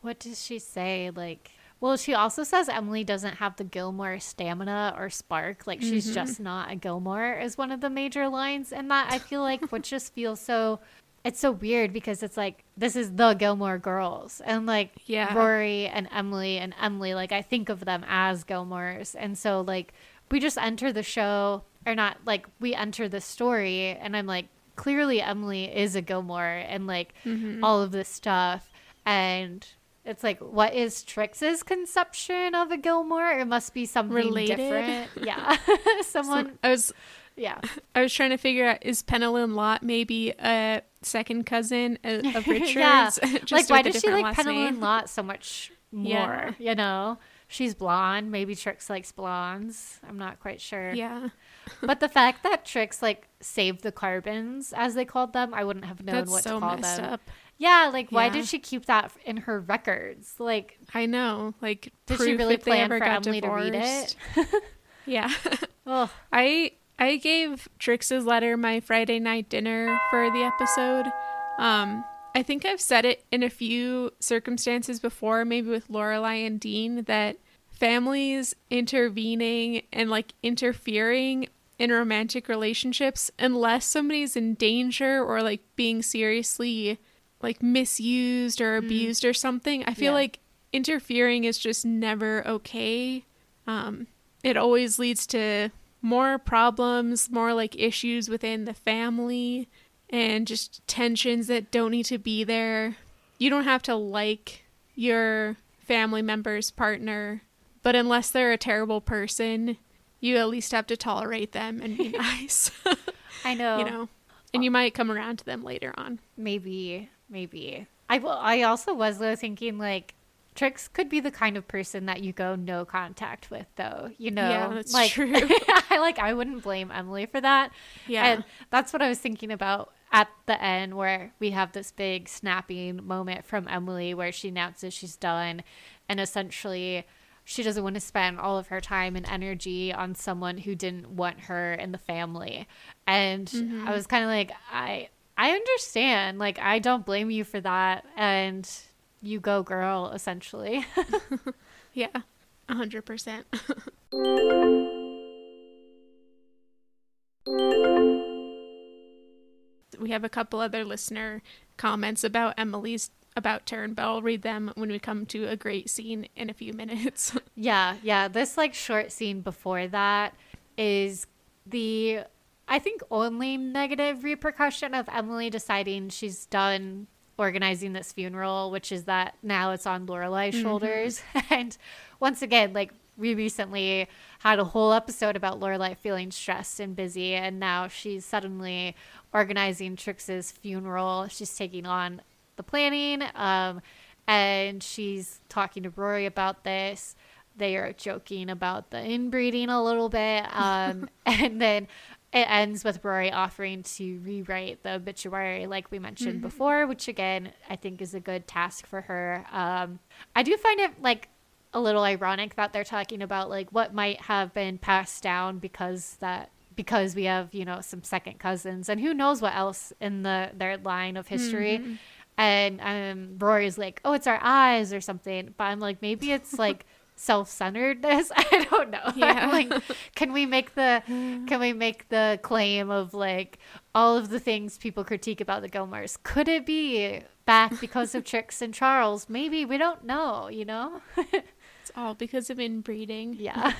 what does she say? Like, Well, she also says Emily doesn't have the Gilmore stamina or spark. Like she's mm-hmm. just not a Gilmore is one of the major lines and that I feel like which just feels so it's so weird because it's like this is the Gilmore girls and like yeah. Rory and Emily and Emily like I think of them as Gilmores and so like we just enter the show or not like we enter the story and I'm like clearly Emily is a Gilmore and like mm-hmm. all of this stuff and it's like what is Trix's conception of a Gilmore? It must be something Related. different. Yeah. Someone so I was yeah. I was trying to figure out is Pennilyn Lott maybe a second cousin of Richard's? yeah. like why does she like Pennilyn Lott so much more? Yeah. You know? She's blonde. Maybe Trix likes blondes. I'm not quite sure. Yeah. But the fact that Trix like saved the carbons, as they called them, I wouldn't have known That's what so to call them. Up. Yeah, like why did she keep that in her records? Like I know, like did she really plan for Emily divorced? to read it? yeah. oh. I I gave Trix's letter my Friday night dinner for the episode. Um, I think I've said it in a few circumstances before, maybe with Lorelai and Dean, that families intervening and like interfering in romantic relationships, unless somebody's in danger or like being seriously like misused or mm-hmm. abused mm. or something, I feel yeah. like interfering is just never okay. Um, it always leads to more problems, more like issues within the family, and just tensions that don't need to be there. You don't have to like your family member's partner, but unless they're a terrible person, you at least have to tolerate them and be nice. I know. You know. And you might come around to them later on. Maybe, maybe. I will, I also was though thinking like Trix could be the kind of person that you go no contact with, though. You know, yeah, that's like, true. I like I wouldn't blame Emily for that. Yeah, and that's what I was thinking about at the end, where we have this big snapping moment from Emily, where she announces she's done, and essentially she doesn't want to spend all of her time and energy on someone who didn't want her in the family. And mm-hmm. I was kind of like, I I understand. Like I don't blame you for that, and you go girl essentially yeah a hundred percent we have a couple other listener comments about emily's about Turnbull. I'll read them when we come to a great scene in a few minutes. yeah, yeah. This like short scene before that is the I think only negative repercussion of Emily deciding she's done organizing this funeral, which is that now it's on Lorelai's mm-hmm. shoulders. and once again, like we recently had a whole episode about Lorelai feeling stressed and busy, and now she's suddenly organizing Trix's funeral. She's taking on the planning, um, and she's talking to Rory about this. They are joking about the inbreeding a little bit, um, and then it ends with Rory offering to rewrite the obituary, like we mentioned mm-hmm. before, which again I think is a good task for her. Um, I do find it like a little ironic that they're talking about like what might have been passed down because that because we have you know some second cousins and who knows what else in the their line of history. Mm-hmm. And um, Rory's like, oh, it's our eyes or something. But I'm like, maybe it's like self-centeredness? I don't know. Yeah. like can we make the can we make the claim of like all of the things people critique about the gilmores? Could it be back because of Trix and charles? Maybe. We don't know you know? It's all because of inbreeding. Yeah.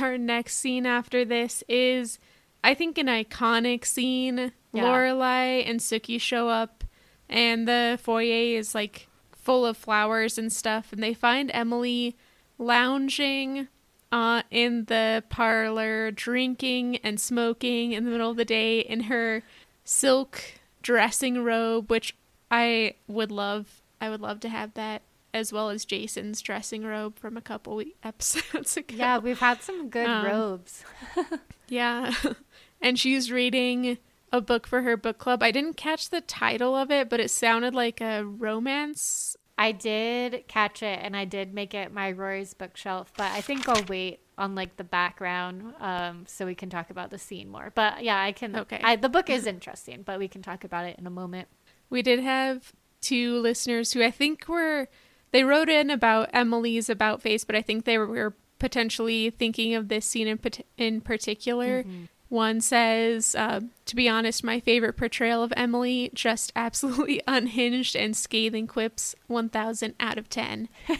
Our next scene after this is i think an iconic scene yeah. lorelai and sookie show up and the foyer is like full of flowers and stuff and they find emily lounging uh, in the parlor, drinking and smoking in the middle of the day in her silk dressing robe, which I would love. I would love to have that as well as Jason's dressing robe from a couple episodes ago. Yeah, we've had some good um, robes. yeah. and she's reading a book for her book club. I didn't catch the title of it, but it sounded like a romance I did catch it and I did make it my Rory's bookshelf, but I think I'll wait on like the background um, so we can talk about the scene more. But yeah, I can. Okay. I, the book is interesting, but we can talk about it in a moment. We did have two listeners who I think were they wrote in about Emily's about face, but I think they were potentially thinking of this scene in, in particular. Mm-hmm. One says, uh, to be honest, my favorite portrayal of Emily, just absolutely unhinged and scathing quips, 1000 out of 10.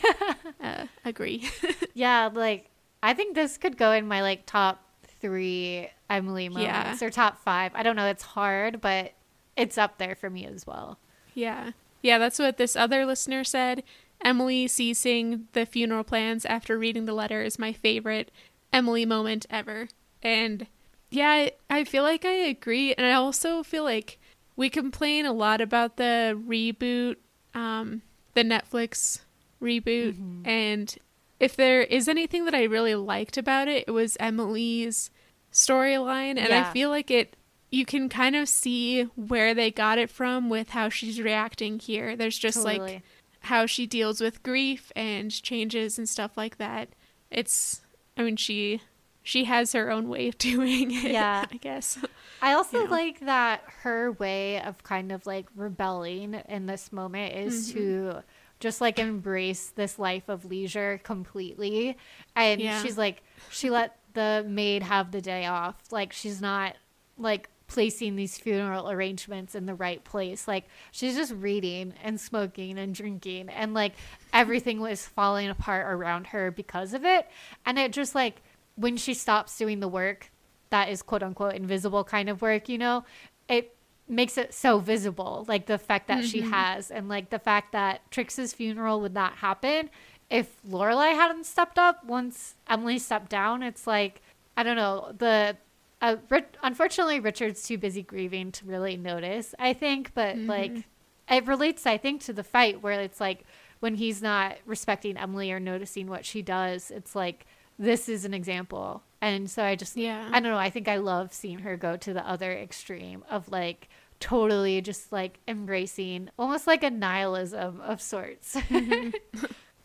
uh, agree. yeah, like, I think this could go in my, like, top three Emily moments yeah. or top five. I don't know. It's hard, but it's up there for me as well. Yeah. Yeah, that's what this other listener said. Emily ceasing the funeral plans after reading the letter is my favorite Emily moment ever. And yeah, I feel like I agree. And I also feel like we complain a lot about the reboot, um, the Netflix reboot. Mm-hmm. And if there is anything that I really liked about it, it was Emily's storyline. And yeah. I feel like it, you can kind of see where they got it from with how she's reacting here. There's just totally. like how she deals with grief and changes and stuff like that. It's, I mean, she she has her own way of doing it. Yeah, I guess. I also you know. like that her way of kind of like rebelling in this moment is mm-hmm. to just like embrace this life of leisure completely. And yeah. she's like, she let the maid have the day off. Like, she's not like placing these funeral arrangements in the right place. Like she's just reading and smoking and drinking and like everything was falling apart around her because of it. And it just like when she stops doing the work that is quote unquote invisible kind of work, you know, it makes it so visible. Like the fact that mm-hmm. she has and like the fact that Trix's funeral would not happen if Lorelai hadn't stepped up once Emily stepped down. It's like I don't know the uh, unfortunately, Richard's too busy grieving to really notice, I think, but mm-hmm. like it relates, I think, to the fight where it's like when he's not respecting Emily or noticing what she does, it's like this is an example. And so I just, yeah, I don't know. I think I love seeing her go to the other extreme of like totally just like embracing almost like a nihilism of sorts. mm-hmm.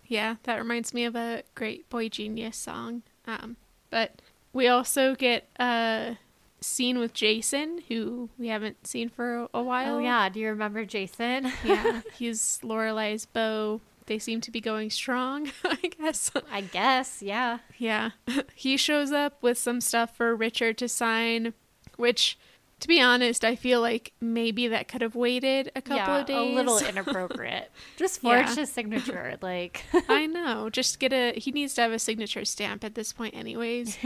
Yeah, that reminds me of a great Boy Genius song. Um, but we also get a scene with Jason, who we haven't seen for a while. Oh yeah, do you remember Jason? yeah, he's Lorelai's beau. They seem to be going strong, I guess. I guess, yeah. Yeah. He shows up with some stuff for Richard to sign, which to be honest, I feel like maybe that could have waited a couple yeah, of days. A little inappropriate. just forge yeah. his signature. Like I know. Just get a he needs to have a signature stamp at this point anyways.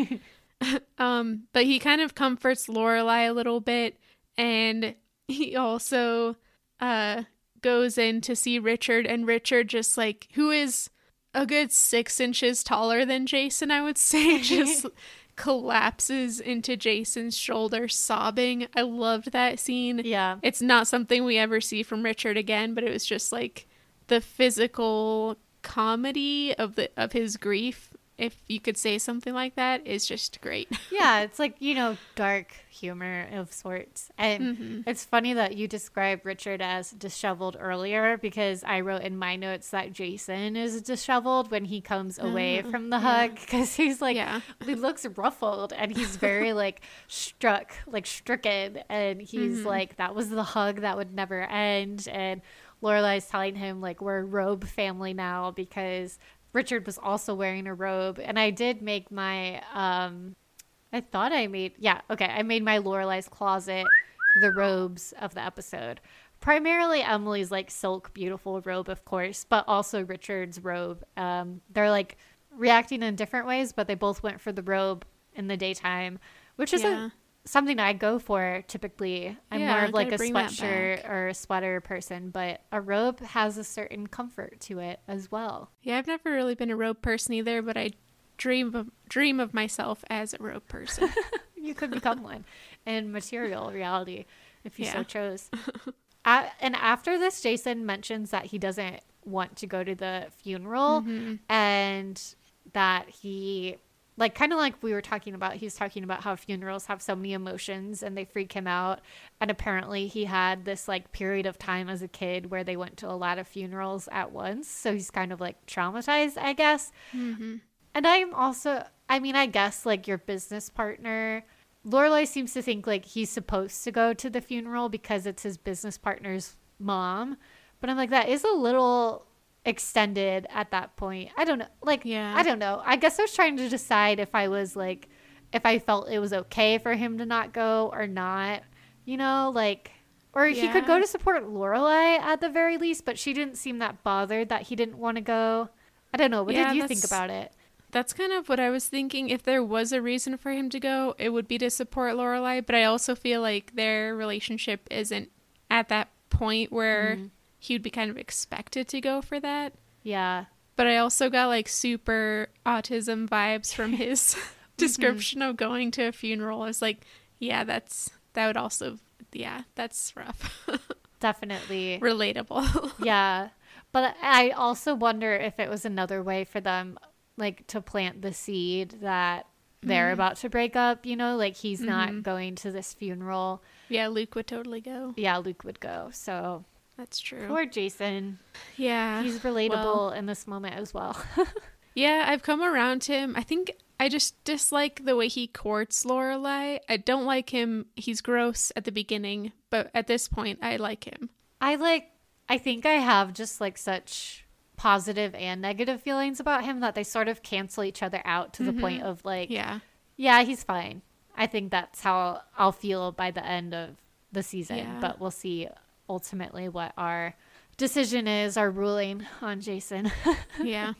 um, but he kind of comforts Lorelai a little bit and he also uh goes in to see Richard and Richard just like who is a good six inches taller than Jason, I would say, just collapses into Jason's shoulder sobbing. I loved that scene. Yeah. It's not something we ever see from Richard again, but it was just like the physical comedy of the of his grief if you could say something like that, is just great. yeah, it's like, you know, dark humor of sorts. And mm-hmm. it's funny that you described Richard as disheveled earlier because I wrote in my notes that Jason is disheveled when he comes away uh, from the yeah. hug because he's like, yeah. he looks ruffled and he's very like struck, like stricken. And he's mm-hmm. like, that was the hug that would never end. And Lorelai's telling him like we're a robe family now because Richard was also wearing a robe, and I did make my um, I thought I made yeah okay I made my Lorelai's closet the robes of the episode. Primarily Emily's like silk beautiful robe, of course, but also Richard's robe. Um, they're like reacting in different ways, but they both went for the robe in the daytime, which is yeah something I go for typically. I'm yeah, more of like a sweatshirt or a sweater person, but a robe has a certain comfort to it as well. Yeah, I've never really been a robe person either, but I dream of dream of myself as a robe person. you could become one in material reality if you yeah. so chose. At, and after this, Jason mentions that he doesn't want to go to the funeral mm-hmm. and that he like kind of like we were talking about he's talking about how funerals have so many emotions and they freak him out. And apparently he had this like period of time as a kid where they went to a lot of funerals at once. So he's kind of like traumatized i guess. Mm-hmm. and i'm also i mean i guess like your business partner lorelai seems to think like he's supposed to go to the funeral because it's his business partner's mom. But i'm like that is a little extended at that point. I don't know. Like, yeah. I don't know. I guess I was trying to decide if I was like, if I felt it was okay for him to not go or not. You know, like, or yeah. he could go to support Lorelai at the very least, but she didn't seem that bothered that he didn't want to go. I don't know. What yeah, did you think about it? That's kind of what I was thinking. If there was a reason for him to go, it would be to support Lorelai. But I also feel like their relationship isn't at that point where mm he would be kind of expected to go for that. Yeah. But I also got like super autism vibes from his description mm-hmm. of going to a funeral. I was like, yeah, that's that would also yeah, that's rough. Definitely relatable. yeah. But I also wonder if it was another way for them like to plant the seed that they're mm about to break up, you know, like he's mm-hmm. not going to this funeral. Yeah, Luke would totally go. Yeah, Luke would go. So that's true. Poor Jason. Yeah. He's relatable well, in this moment as well. yeah, I've come around to him. I think I just dislike the way he courts Lorelai. I don't like him. He's gross at the beginning, but at this point I like him. I like I think I have just like such positive and negative feelings about him that they sort of cancel each other out to mm-hmm. the point of like yeah yeah he's fine i think that's how i'll feel by the end of the season yeah. but we'll see ultimately what our decision is our ruling on jason. Yeah.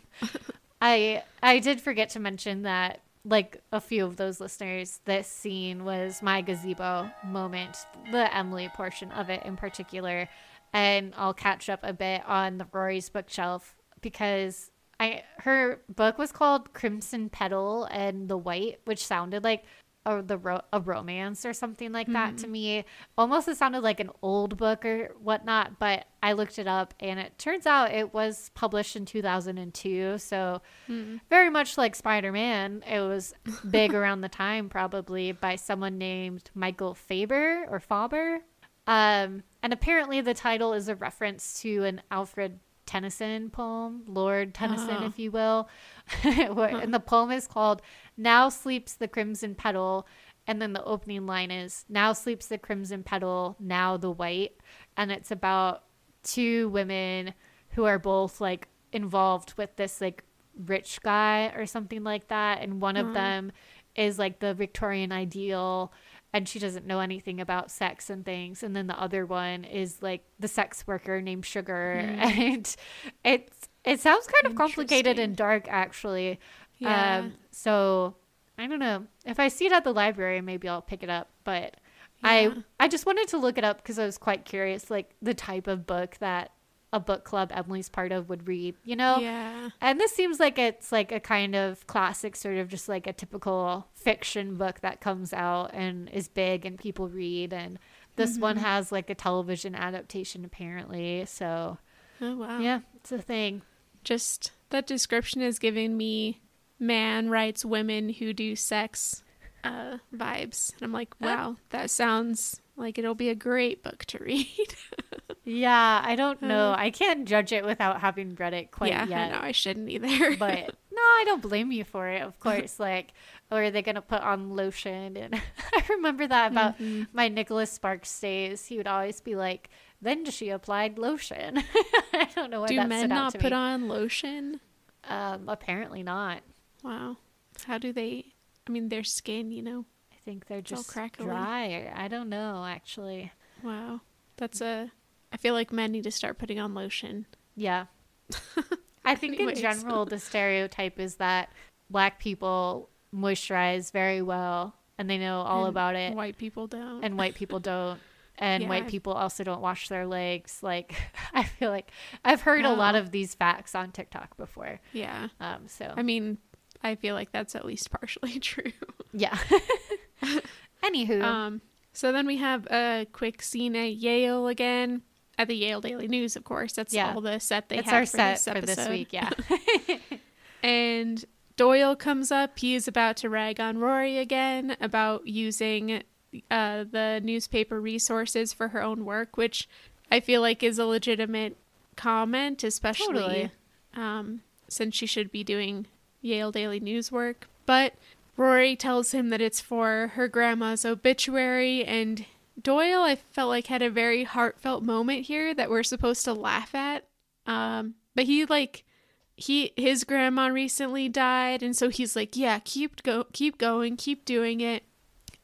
I i did forget to mention that like a few of those listeners this scene was my gazebo moment the emily portion of it in particular. And I'll catch up a bit on the Rory's bookshelf because I her book was called Crimson Petal and the White, which sounded like a the ro- a romance or something like mm-hmm. that to hmm. me. Almost it sounded like an old book or whatnot, but I looked it up and it turns out it was published in 2002. So mm. very much like Spider Man, it was big around the time probably by someone named Michael Faber or Faber. Um, and apparently, the title is a reference to an Alfred Tennyson poem, Lord Tennyson, uh-huh. if you will. and the poem is called Now Sleeps the Crimson Petal. And then the opening line is Now sleeps the crimson petal, now the white. And it's about two women who are both like involved with this like rich guy or something like that. And one uh-huh. of them is like the Victorian ideal and she doesn't know anything about sex and things and then the other one is like the sex worker named sugar mm. and it's it sounds kind of complicated and dark actually yeah. um so i don't know if i see it at the library maybe i'll pick it up but yeah. i i just wanted to look it up because i was quite curious like the type of book that a book club Emily's part of would read, you know? Yeah. And this seems like it's like a kind of classic, sort of just like a typical fiction book that comes out and is big and people read. And this mm-hmm. one has like a television adaptation apparently. So, oh, wow. Yeah, it's a thing. Just that description is giving me man writes women who do sex uh, vibes. And I'm like, wow, that sounds like it'll be a great book to read. Yeah, I don't know. Uh, I can't judge it without having read it quite yeah, yet. Yeah, I shouldn't either. but no, I don't blame you for it. Of course, like, or are they gonna put on lotion? And I remember that about mm-hmm. my Nicholas Sparks days. He would always be like, "Then she applied lotion." I don't know why. Do that men not put me. on lotion? Um, apparently not. Wow. How do they? I mean, their skin, you know. I think they're just dry. I don't know, actually. Wow, that's a I feel like men need to start putting on lotion. Yeah. I think in general the stereotype is that black people moisturize very well and they know all and about it. White people don't. And white people don't. And yeah. white people also don't wash their legs. Like I feel like I've heard a lot of these facts on TikTok before. Yeah. Um so I mean, I feel like that's at least partially true. Yeah. Anywho. Um so then we have a quick scene at Yale again at the Yale Daily News, of course. That's yeah. all the set they have our for set this episode. for this week. Yeah. and Doyle comes up. He is about to rag on Rory again about using uh, the newspaper resources for her own work, which I feel like is a legitimate comment, especially totally. um, since she should be doing Yale Daily News work. But Rory tells him that it's for her grandma's obituary, and Doyle, I felt like had a very heartfelt moment here that we're supposed to laugh at. Um, but he like he his grandma recently died and so he's like yeah keep go keep going keep doing it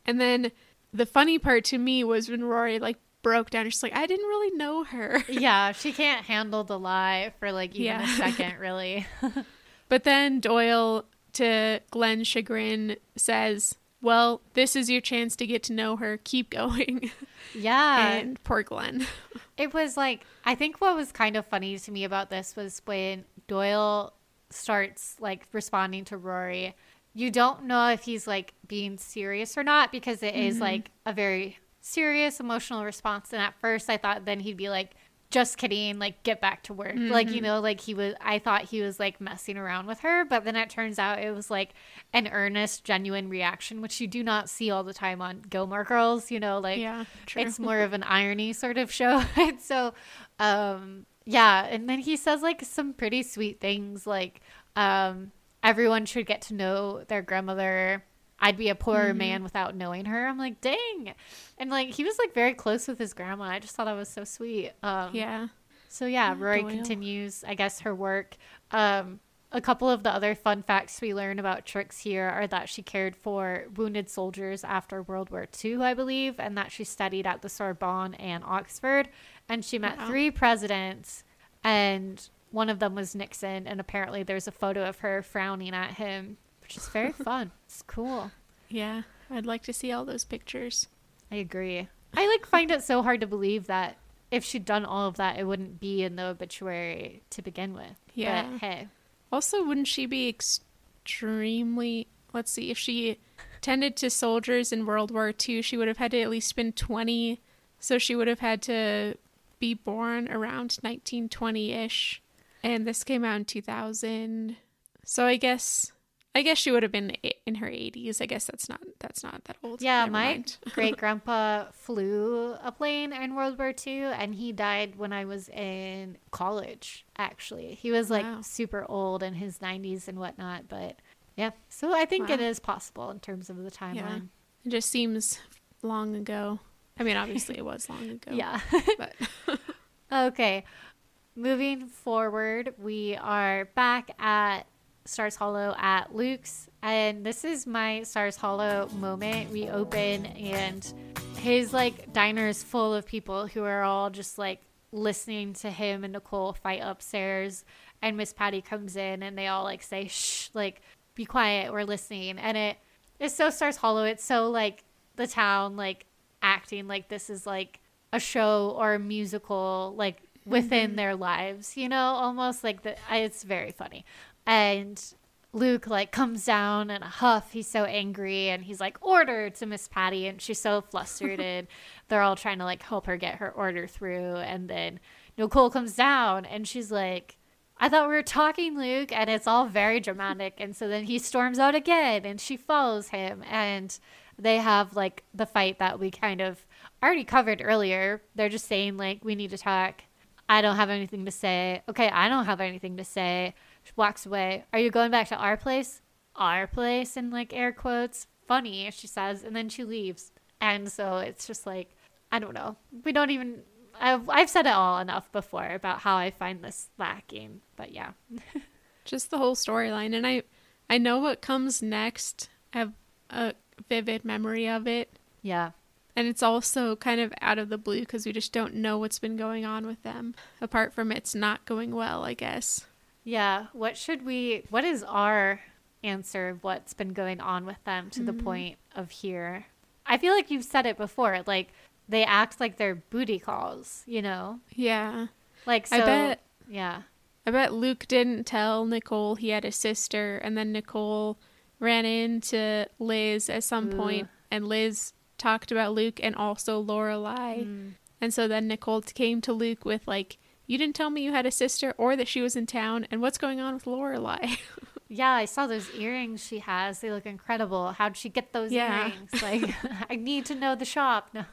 and then the funny part to me was when rory like broke down she's like i didn't really know her yeah she can't handle the lie for like even yeah. a second really but then doyle to glenn's chagrin says well this is your chance to get to know her keep going yeah and poor glenn it was like i think what was kind of funny to me about this was when Doyle starts like responding to Rory, you don't know if he's like being serious or not because it mm-hmm. is like a very serious emotional response. And at first I thought then he'd be like, just kidding, like get back to work. Mm-hmm. Like, you mm-hmm. know, like he was I thought he was like messing around with her, but then it turns out it was like an earnest, genuine reaction, which you do not see all the time on Gilmore Girls, you know, like yeah, it's more of an irony sort of show. and so um yeah, and then he says like some pretty sweet things like um everyone should get to know their grandmother. I'd be a poorer mm-hmm. man without knowing her. I'm like, dang. And like he was like very close with his grandma. I just thought that was so sweet. Um Yeah. So yeah, Rory Doyle. continues, I guess, her work. Um a couple of the other fun facts we learn about Trix here are that she cared for wounded soldiers after World War II, I believe, and that she studied at the Sorbonne and Oxford, and she met wow. three presidents, and one of them was Nixon. And apparently, there's a photo of her frowning at him, which is very fun. It's cool. Yeah, I'd like to see all those pictures. I agree. I like find it so hard to believe that if she'd done all of that, it wouldn't be in the obituary to begin with. Yeah. But hey. Also, wouldn't she be extremely? Let's see, if she tended to soldiers in World War II, she would have had to at least been 20. So she would have had to be born around 1920 ish, and this came out in 2000. So I guess I guess she would have been in her 80s. I guess that's not that's not that old. Yeah, Never my great grandpa flew a plane in World War II, and he died when I was in college. Actually, he was like wow. super old in his 90s and whatnot. But yeah, so I think wow. it is possible in terms of the timeline. Yeah. It just seems long ago. I mean, obviously it was long ago. yeah. But okay. Moving forward, we are back at Stars Hollow at Luke's, and this is my Stars Hollow moment. We open and his like diner is full of people who are all just like listening to him and Nicole fight upstairs. And Miss Patty comes in and they all like say, shh, like, be quiet, we're listening. And it it is so Stars Hollow. It's so like the town, like acting like this is like a show or a musical like within mm-hmm. their lives you know almost like the it's very funny and luke like comes down in a huff he's so angry and he's like order to miss patty and she's so flustered and they're all trying to like help her get her order through and then nicole comes down and she's like I thought we were talking, Luke, and it's all very dramatic. And so then he storms out again, and she follows him, and they have like the fight that we kind of already covered earlier. They're just saying like we need to talk. I don't have anything to say. Okay, I don't have anything to say. She walks away. Are you going back to our place? Our place in like air quotes. Funny, she says, and then she leaves. And so it's just like I don't know. We don't even I've I've said it all enough before about how I find this lacking. But yeah. just the whole storyline and I I know what comes next. I have a vivid memory of it. Yeah. And it's also kind of out of the blue because we just don't know what's been going on with them, apart from it's not going well, I guess. Yeah. What should we, what is our answer of what's been going on with them to mm-hmm. the point of here? I feel like you've said it before. Like, they act like they're booty calls, you know? Yeah. Like, so, I bet, yeah. I bet Luke didn't tell Nicole he had a sister, and then Nicole ran into Liz at some point, and Liz talked about Luke and also Lorelai. Mm. And so then Nicole came to Luke with like, "You didn't tell me you had a sister or that she was in town, and what's going on with Lorelai?" yeah, I saw those earrings she has. They look incredible. How'd she get those yeah. earrings? Like, I need to know the shop. No.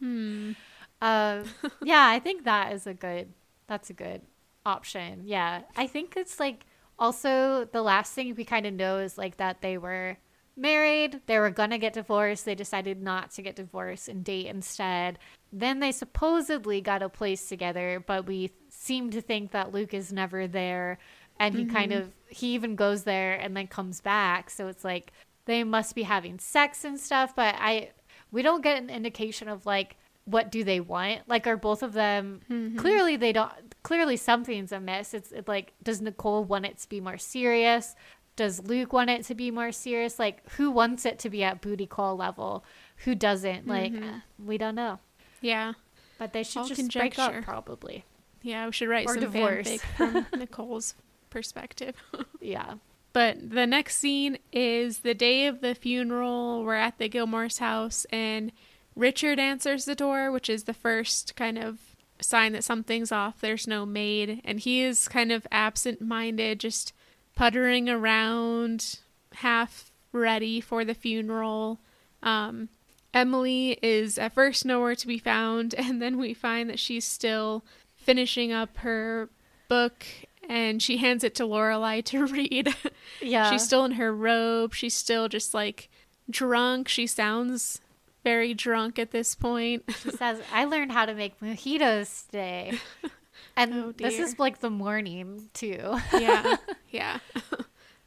hmm. Uh, yeah, I think that is a good. That's a good option. Yeah, I think it's like also the last thing we kind of know is like that they were married. They were going to get divorced. They decided not to get divorced and date instead. Then they supposedly got a place together, but we seem to think that Luke is never there. And he mm-hmm. kind of, he even goes there and then comes back. So it's like they must be having sex and stuff. But I, we don't get an indication of like, what do they want? Like, are both of them mm-hmm. clearly they don't? Clearly, something's amiss. It's, it's like, does Nicole want it to be more serious? Does Luke want it to be more serious? Like, who wants it to be at booty call level? Who doesn't? Like, mm-hmm. we don't know. Yeah. But they should All just break up, probably. Yeah, we should write or some divorce. fanfic from Nicole's perspective. yeah. But the next scene is the day of the funeral. We're at the Gilmore's house, and Richard answers the door, which is the first kind of sign that something's off. There's no maid, and he is kind of absent minded, just puttering around, half ready for the funeral. Um, Emily is at first nowhere to be found, and then we find that she's still finishing up her book and she hands it to Lorelai to read. Yeah. she's still in her robe. She's still just like drunk. She sounds very drunk at this point. She says, I learned how to make mojitos today. And oh this is like the morning too. yeah. Yeah.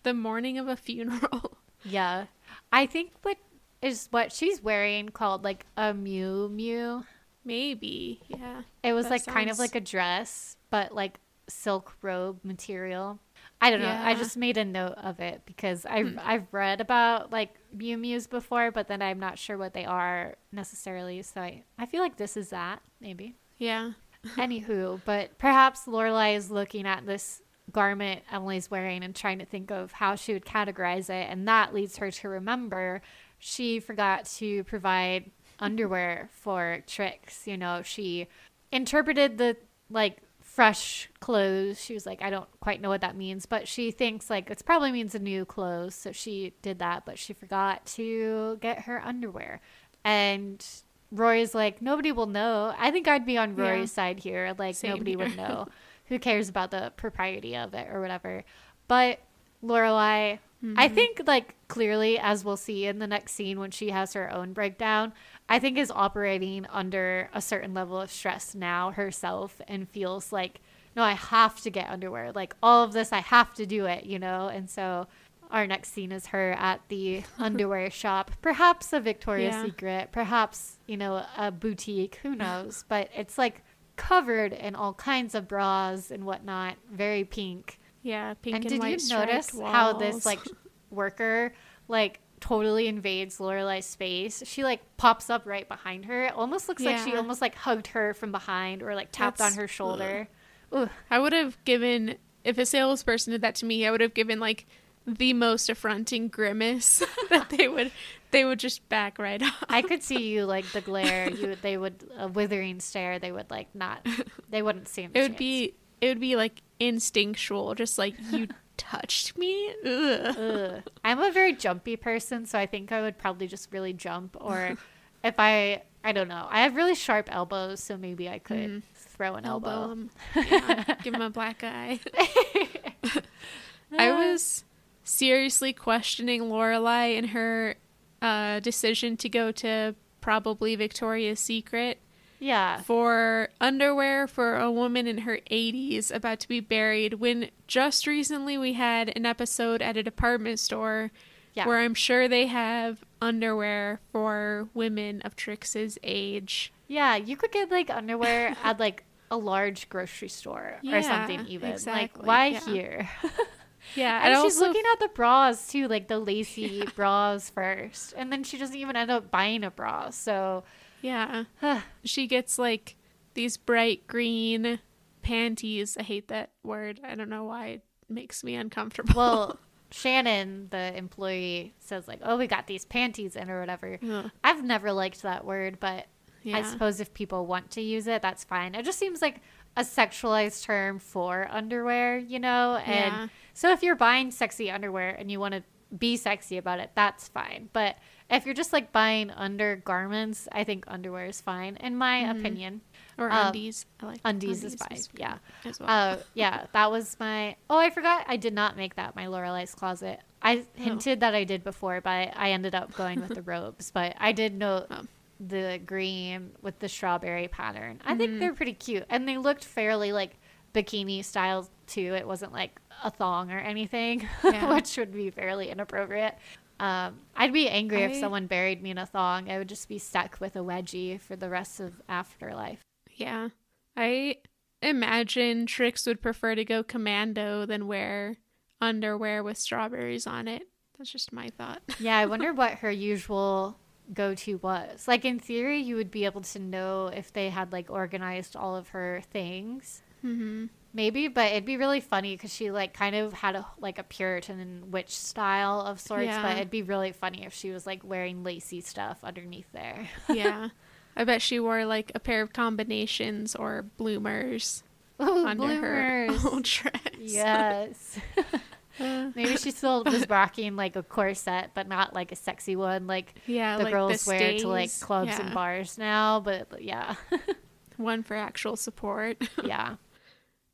the morning of a funeral. Yeah. I think what is what she's wearing called like a muumuu? Maybe. Yeah. It was like sounds... kind of like a dress, but like silk robe material. I don't yeah. know. I just made a note of it because I've hmm. I've read about like muumuus before, but then I'm not sure what they are necessarily. So I, I feel like this is that maybe. Yeah. Anywho, but perhaps Lorelai is looking at this garment Emily's wearing and trying to think of how she would categorize it, and that leads her to remember she forgot to provide underwear for Trix. You know, she interpreted the like fresh clothes. She was like, I don't quite know what that means, but she thinks like it probably means a new clothes. So she did that, but she forgot to get her underwear. And Rory's like, nobody will know. I think I'd be on Rory's yeah. side here. Like, Same nobody here. would know. Who cares about the propriety of it or whatever? But Lorelai, mm-hmm. I think, like, clearly, as we'll see in the next scene when she has her own breakdown, I think is operating under a certain level of stress now herself and feels like, no, I have to get underwear. Like all of this, I have to do it, you know? And so our next scene is her at the underwear shop, perhaps a Victoria's yeah. Secret, perhaps, you know, a boutique, who knows? But it's like covered in all kinds of bras and whatnot, very pink. Yeah, pink and, and did you notice how this like worker like totally invades Lorelai's space. She like pops up right behind her. It almost looks yeah. like she almost like hugged her from behind or like tapped That's, on her shoulder. Ugh. I would have given if a salesperson did that to me, I would have given like the most affronting grimace that they would they would just back right off. I could see you like the glare. You they would a withering stare. They would like not. They wouldn't see. It would be it would be like instinctual, just like you touched me. Ugh. Ugh. I'm a very jumpy person, so I think I would probably just really jump. Or if I, I don't know, I have really sharp elbows, so maybe I could mm. throw an elbow. elbow him. Yeah. Give him a black eye. I was seriously questioning Lorelai and her uh, decision to go to probably Victoria's Secret yeah. For underwear for a woman in her 80s about to be buried when just recently we had an episode at a department store yeah. where I'm sure they have underwear for women of Trix's age. Yeah, you could get like underwear at like a large grocery store yeah, or something even. Exactly. Like why yeah. here? Yeah, and, and she's looking at the bras too, like the lacy bras first, and then she doesn't even end up buying a bra. So yeah. she gets like these bright green panties. I hate that word. I don't know why it makes me uncomfortable. Well, Shannon, the employee, says like, "Oh, we got these panties in or whatever." I've never liked that word, but yeah. I suppose if people want to use it, that's fine. It just seems like a sexualized term for underwear, you know? And yeah. so if you're buying sexy underwear and you want to be sexy about it, that's fine. But if you're just like buying undergarments, I think underwear is fine, in my mm-hmm. opinion. or um, undies. I like undies, undies is fine. Yeah, as well. Uh, yeah, that was my. Oh, I forgot. I did not make that my Lorelai's closet. I oh. hinted oh. that I did before, but I ended up going with the robes. But I did note oh. the green with the strawberry pattern. I mm-hmm. think they're pretty cute, and they looked fairly like bikini style too. It wasn't like a thong or anything, yeah. which would be fairly inappropriate. Um, I'd be angry I... if someone buried me in a thong. I would just be stuck with a wedgie for the rest of afterlife. Yeah. I imagine Trix would prefer to go commando than wear underwear with strawberries on it. That's just my thought. yeah, I wonder what her usual go to was. Like in theory, you would be able to know if they had like organized all of her things. Mm-hmm. Maybe, but it'd be really funny because she like kind of had a like a Puritan witch style of sorts. Yeah. But it'd be really funny if she was like wearing lacy stuff underneath there. yeah, I bet she wore like a pair of combinations or bloomers Ooh, under bloomers. her dress. Yes. Maybe she still was rocking like a corset, but not like a sexy one, like yeah, the like girls the wear to like clubs yeah. and bars now. But yeah, one for actual support. yeah.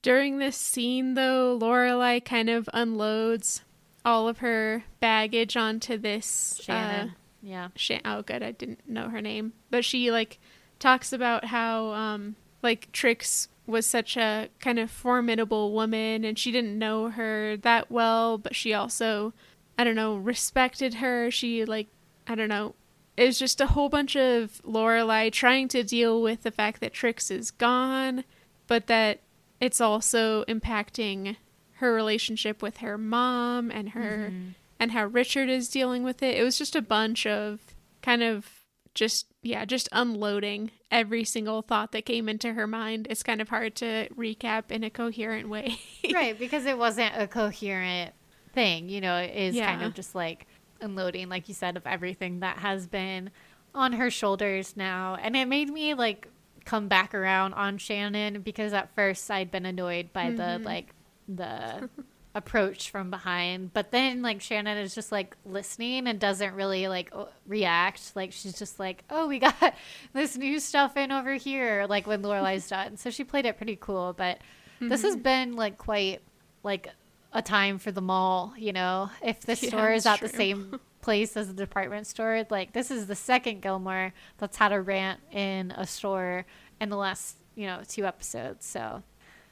During this scene, though, Lorelai kind of unloads all of her baggage onto this uh, Shannon. Uh, yeah. Shan- oh, good. I didn't know her name, but she like talks about how um like Trix was such a kind of formidable woman, and she didn't know her that well, but she also, I don't know, respected her. She like, I don't know. It was just a whole bunch of Lorelai trying to deal with the fact that Trix is gone, but that it's also impacting her relationship with her mom and her mm-hmm. and how Richard is dealing with it. It was just a bunch of kind of just yeah, just unloading every single thought that came into her mind. It's kind of hard to recap in a coherent way. right, because it wasn't a coherent thing, you know, it is yeah. kind of just like unloading like you said of everything that has been on her shoulders now. And it made me like come back around on Shannon because at first I'd been annoyed by mm-hmm. the like the approach from behind, but then like Shannon is just like listening and doesn't really like react. Like she's just like, "Oh, we got this new stuff in over here." Like when Lorelai's done, so she played it pretty cool. But mm-hmm. this has mm-hmm. been like quite like a time for the mall. You know, if the yeah, store is at true. the same place as a department store. Like this is the second Gilmore that's had a rant in a store in the last, you know, two episodes. So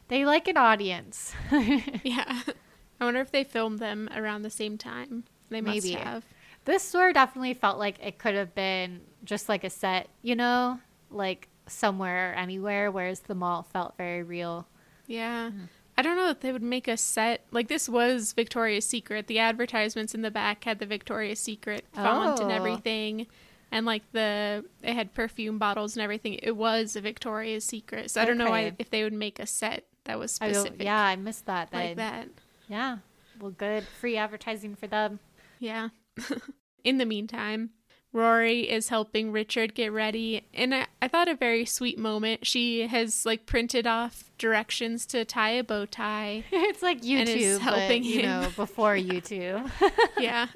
they like an audience. yeah. I wonder if they filmed them around the same time. They must Maybe. have. This store definitely felt like it could have been just like a set, you know, like somewhere or anywhere, whereas the mall felt very real. Yeah. Mm. I don't know if they would make a set like this was Victoria's Secret. The advertisements in the back had the Victoria's Secret font oh. and everything. And like the it had perfume bottles and everything. It was a Victoria's Secret. So I don't know why, if they would make a set that was specific. I yeah, I missed that. Like that. Yeah. Well, good. Free advertising for them. Yeah. in the meantime, Rory is helping Richard get ready. And I, I, thought a very sweet moment. She has like printed off directions to tie a bow tie. it's like YouTube, helping but, you him. know, before YouTube. yeah.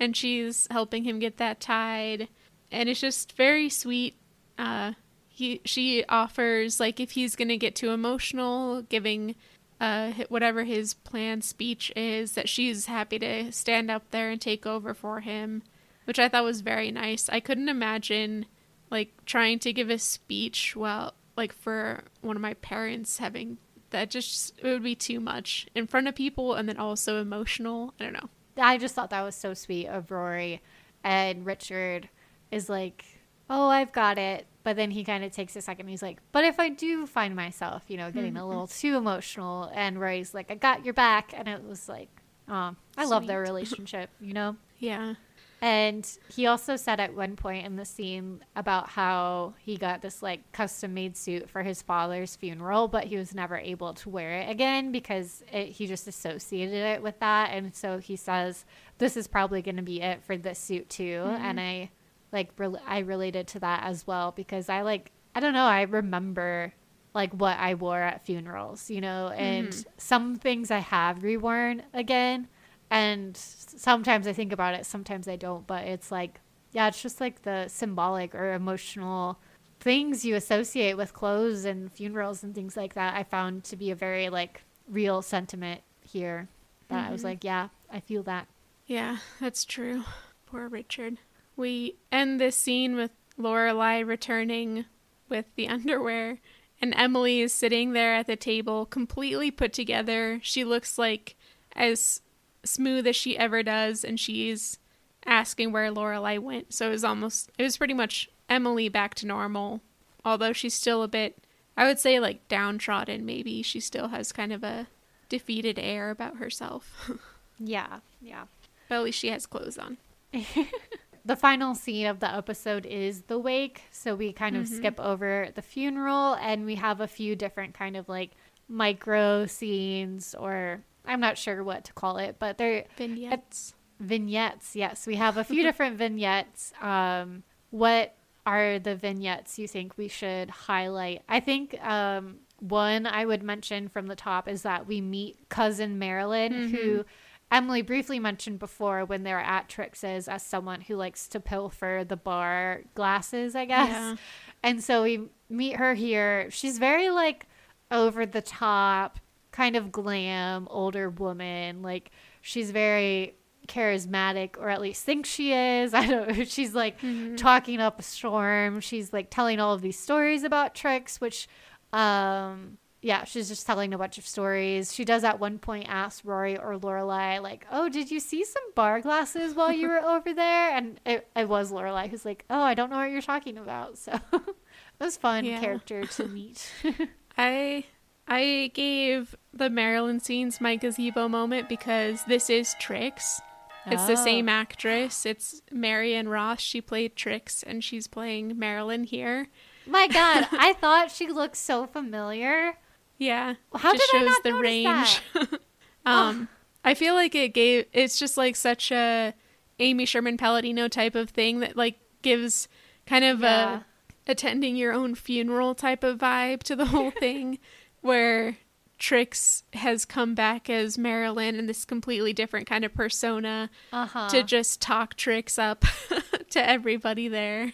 and she's helping him get that tied. And it's just very sweet. Uh, he she offers like if he's gonna get too emotional, giving uh, whatever his planned speech is, that she's happy to stand up there and take over for him which I thought was very nice. I couldn't imagine like trying to give a speech while like for one of my parents having that just it would be too much in front of people and then also emotional. I don't know. I just thought that was so sweet of Rory and Richard is like, "Oh, I've got it." But then he kind of takes a second. He's like, "But if I do find myself, you know, getting mm-hmm. a little too emotional," and Rory's like, "I got your back," and it was like, "Oh, I Sweet. love their relationship," you know? Yeah. And he also said at one point in the scene about how he got this like custom made suit for his father's funeral, but he was never able to wear it again because it, he just associated it with that. And so he says, This is probably going to be it for this suit too. Mm-hmm. And I like, re- I related to that as well because I like, I don't know, I remember like what I wore at funerals, you know, and mm-hmm. some things I have reworn again and sometimes I think about it, sometimes I don't, but it's like, yeah, it's just like the symbolic or emotional things you associate with clothes and funerals and things like that, I found to be a very like real sentiment here. That mm-hmm. I was mm-hmm. like, yeah, I feel that. Yeah, that's true. Poor Richard. We end this scene with Lorelai returning with the underwear, and Emily is sitting there at the table, completely put together. She looks like as smooth as she ever does, and she's asking where Lorelai went. So it was almost, it was pretty much Emily back to normal, although she's still a bit, I would say, like downtrodden. Maybe she still has kind of a defeated air about herself. yeah, yeah. But at least she has clothes on. the final scene of the episode is the wake. So we kind of mm-hmm. skip over the funeral and we have a few different kind of like micro scenes or I'm not sure what to call it, but they're vignettes. Vignettes, yes. We have a few different vignettes. Um, what are the vignettes you think we should highlight? I think um, one I would mention from the top is that we meet cousin Marilyn, mm-hmm. who Emily briefly mentioned before when they were at Trix's as someone who likes to pilfer the bar glasses, I guess. Yeah. And so we meet her here. She's very like over the top, kind of glam, older woman. Like she's very charismatic or at least thinks she is. I don't know. She's like mm-hmm. talking up a storm. She's like telling all of these stories about Trix, which um yeah, she's just telling a bunch of stories. She does at one point ask Rory or Lorelai, like, "Oh, did you see some bar glasses while you were over there?" And it, it was Lorelai who's like, "Oh, I don't know what you're talking about." So it was fun yeah. character to meet. I I gave the Marilyn scenes my gazebo moment because this is Trix. It's oh. the same oh. actress. It's Marion Ross. She played Trix, and she's playing Marilyn here. My God, I thought she looked so familiar. Yeah. How just did shows I not the range. um, oh. I feel like it gave. It's just like such a Amy Sherman Palladino type of thing that like gives kind of yeah. a attending your own funeral type of vibe to the whole thing, where Trix has come back as Marilyn in this completely different kind of persona uh-huh. to just talk Trix up to everybody there.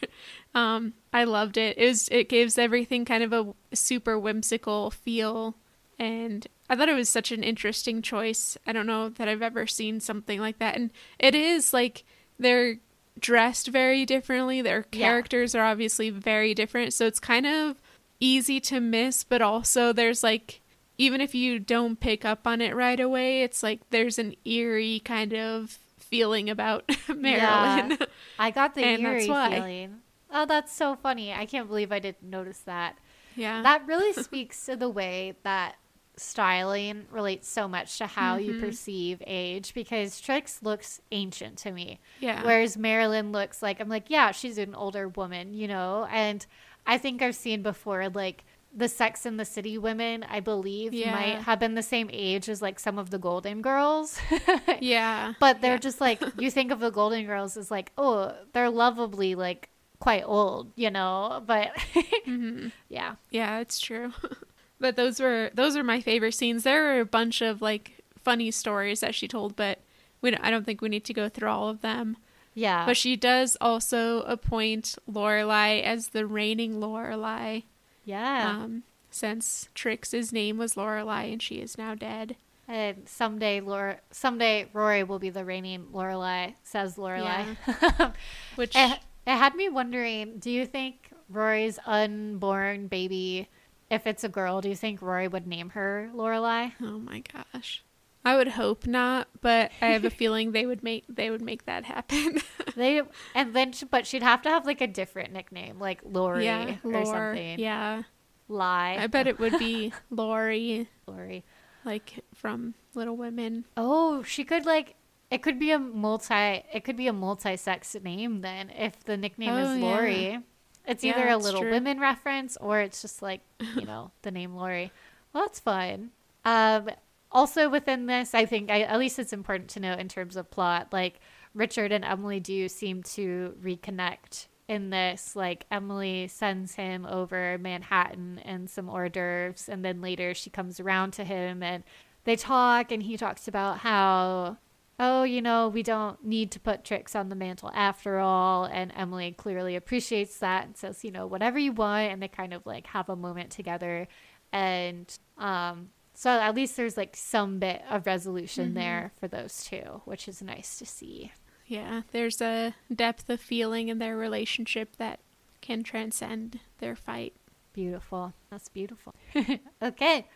Um, I loved it. It was it gives everything kind of a super whimsical feel, and I thought it was such an interesting choice. I don't know that I've ever seen something like that, and it is like they're dressed very differently. Their characters yeah. are obviously very different, so it's kind of easy to miss, but also there's like even if you don't pick up on it right away, it's like there's an eerie kind of feeling about Marilyn. Yeah, I got the eerie feeling. Oh, that's so funny. I can't believe I didn't notice that. Yeah. That really speaks to the way that styling relates so much to how mm-hmm. you perceive age because Trix looks ancient to me. Yeah. Whereas Marilyn looks like I'm like, yeah, she's an older woman, you know? And I think I've seen before like the Sex and the City women, I believe, yeah. might have been the same age as like some of the Golden Girls. yeah. But they're yeah. just like you think of the Golden Girls as like, oh, they're lovably like quite old, you know, but mm-hmm. yeah. Yeah, it's true. but those were those are my favorite scenes. There were a bunch of like funny stories that she told, but we don't, I don't think we need to go through all of them. Yeah. But she does also appoint Lorelai as the reigning Lorelai. Yeah. Um, since Trix's name was Lorelai and she is now dead. And someday, Laura, someday Rory will be the reigning Lorelai, says Lorelai. Yeah. Which it had me wondering do you think Rory's unborn baby, if it's a girl, do you think Rory would name her Lorelai? Oh my gosh. I would hope not, but I have a feeling they would make they would make that happen. they and then but she'd have to have like a different nickname, like Lori yeah, or something. Yeah. Lie. I bet it would be Lori. Lori. Like from Little Women. Oh, she could like it could be a multi. It could be a multi-sex name then if the nickname oh, is Lori. Yeah. It's yeah, either a Little true. Women reference or it's just like you know the name Lori. Well, that's fine. Um, also within this, I think I, at least it's important to note in terms of plot, like Richard and Emily do seem to reconnect in this. Like Emily sends him over Manhattan and some hors d'oeuvres, and then later she comes around to him and they talk, and he talks about how oh, you know, we don't need to put Trix on the mantle after all. And Emily clearly appreciates that and says, you know, whatever you want. And they kind of like have a moment together. And um, so at least there's like some bit of resolution mm-hmm. there for those two, which is nice to see. Yeah, there's a depth of feeling in their relationship that can transcend their fight. Beautiful. That's beautiful. okay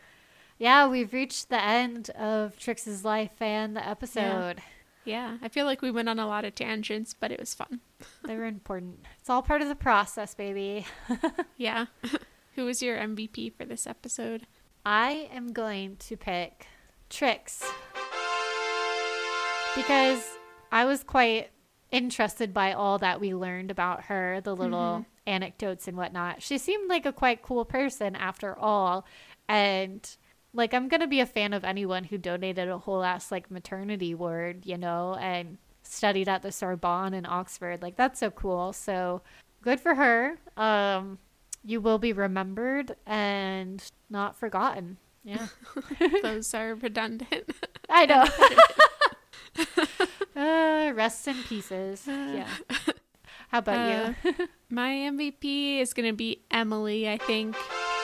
yeah, we've reached the end of Trix's life and the episode. Yeah. yeah. I feel like we went on a lot of tangents, but it was fun. they were important. It's all part of the process, baby. yeah. Who was your MVP for this episode? I am going to pick Trix because I was quite interested by all that we learned about her, the little mm-hmm. anecdotes and whatnot. She seemed like a quite cool person after all. And like I'm gonna be a fan of anyone who donated a whole ass like maternity ward, you know, and studied at the Sorbonne in Oxford. Like that's so cool. So good for her. Um, you will be remembered and not forgotten. Yeah, those are redundant. I know. uh, rest in pieces. Yeah. How about uh, you? my MVP is gonna be Emily. I think.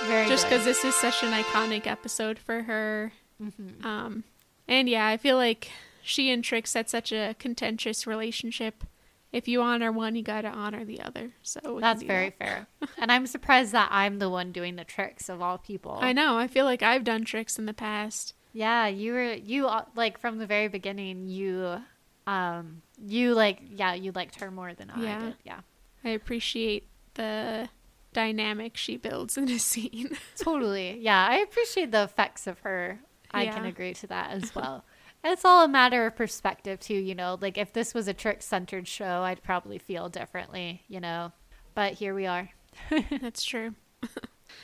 Very just because this is such an iconic episode for her. Mm-hmm. Um, and yeah, I feel like she and Trix had such a contentious relationship. If you honor one, you gotta honor the other. So that's very that. fair. and I'm surprised that I'm the one doing the Trix of all people. I know. I feel like I've done Trix in the past. Yeah, you were you uh, like from the very beginning. You, um, you like yeah, you liked her more than yeah. I did. Yeah, I appreciate the dynamic she builds in a scene. totally. Yeah, I appreciate the effects of her. I yeah. can agree to that as well. it's all a matter of perspective too, you know. Like if this was a Trix centered show, I'd probably feel differently, you know. But here we are. That's true.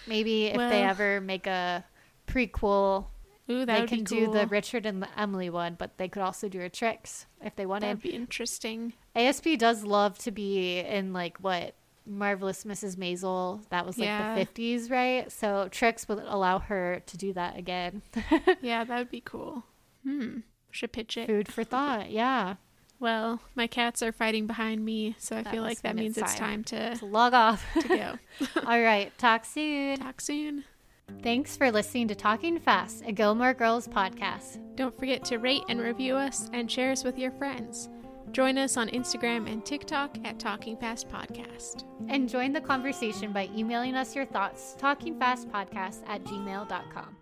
Maybe if well, they ever make a prequel, ooh, they can cool. do the Richard and the Emily one, but they could also do a Trix if they wanted. That'd be interesting. ASP does love to be in like what Marvelous Mrs. Maisel. That was like yeah. the 50s, right? So Trix would allow her to do that again. yeah, that would be cool. Hmm. Should pitch it. Food for thought. Yeah. Well, my cats are fighting behind me, so I that feel like that means it's time, to, to log off. to go. All right. Talk soon. Talk soon. Thanks for listening to Talking Fast, a Gilmore Girls podcast. Don't forget to rate and review us and share us with your friends. Join us on Instagram and TikTok at Talking Fast Podcast. And join the conversation by emailing us your thoughts, talkingfastpodcast at gmail.com.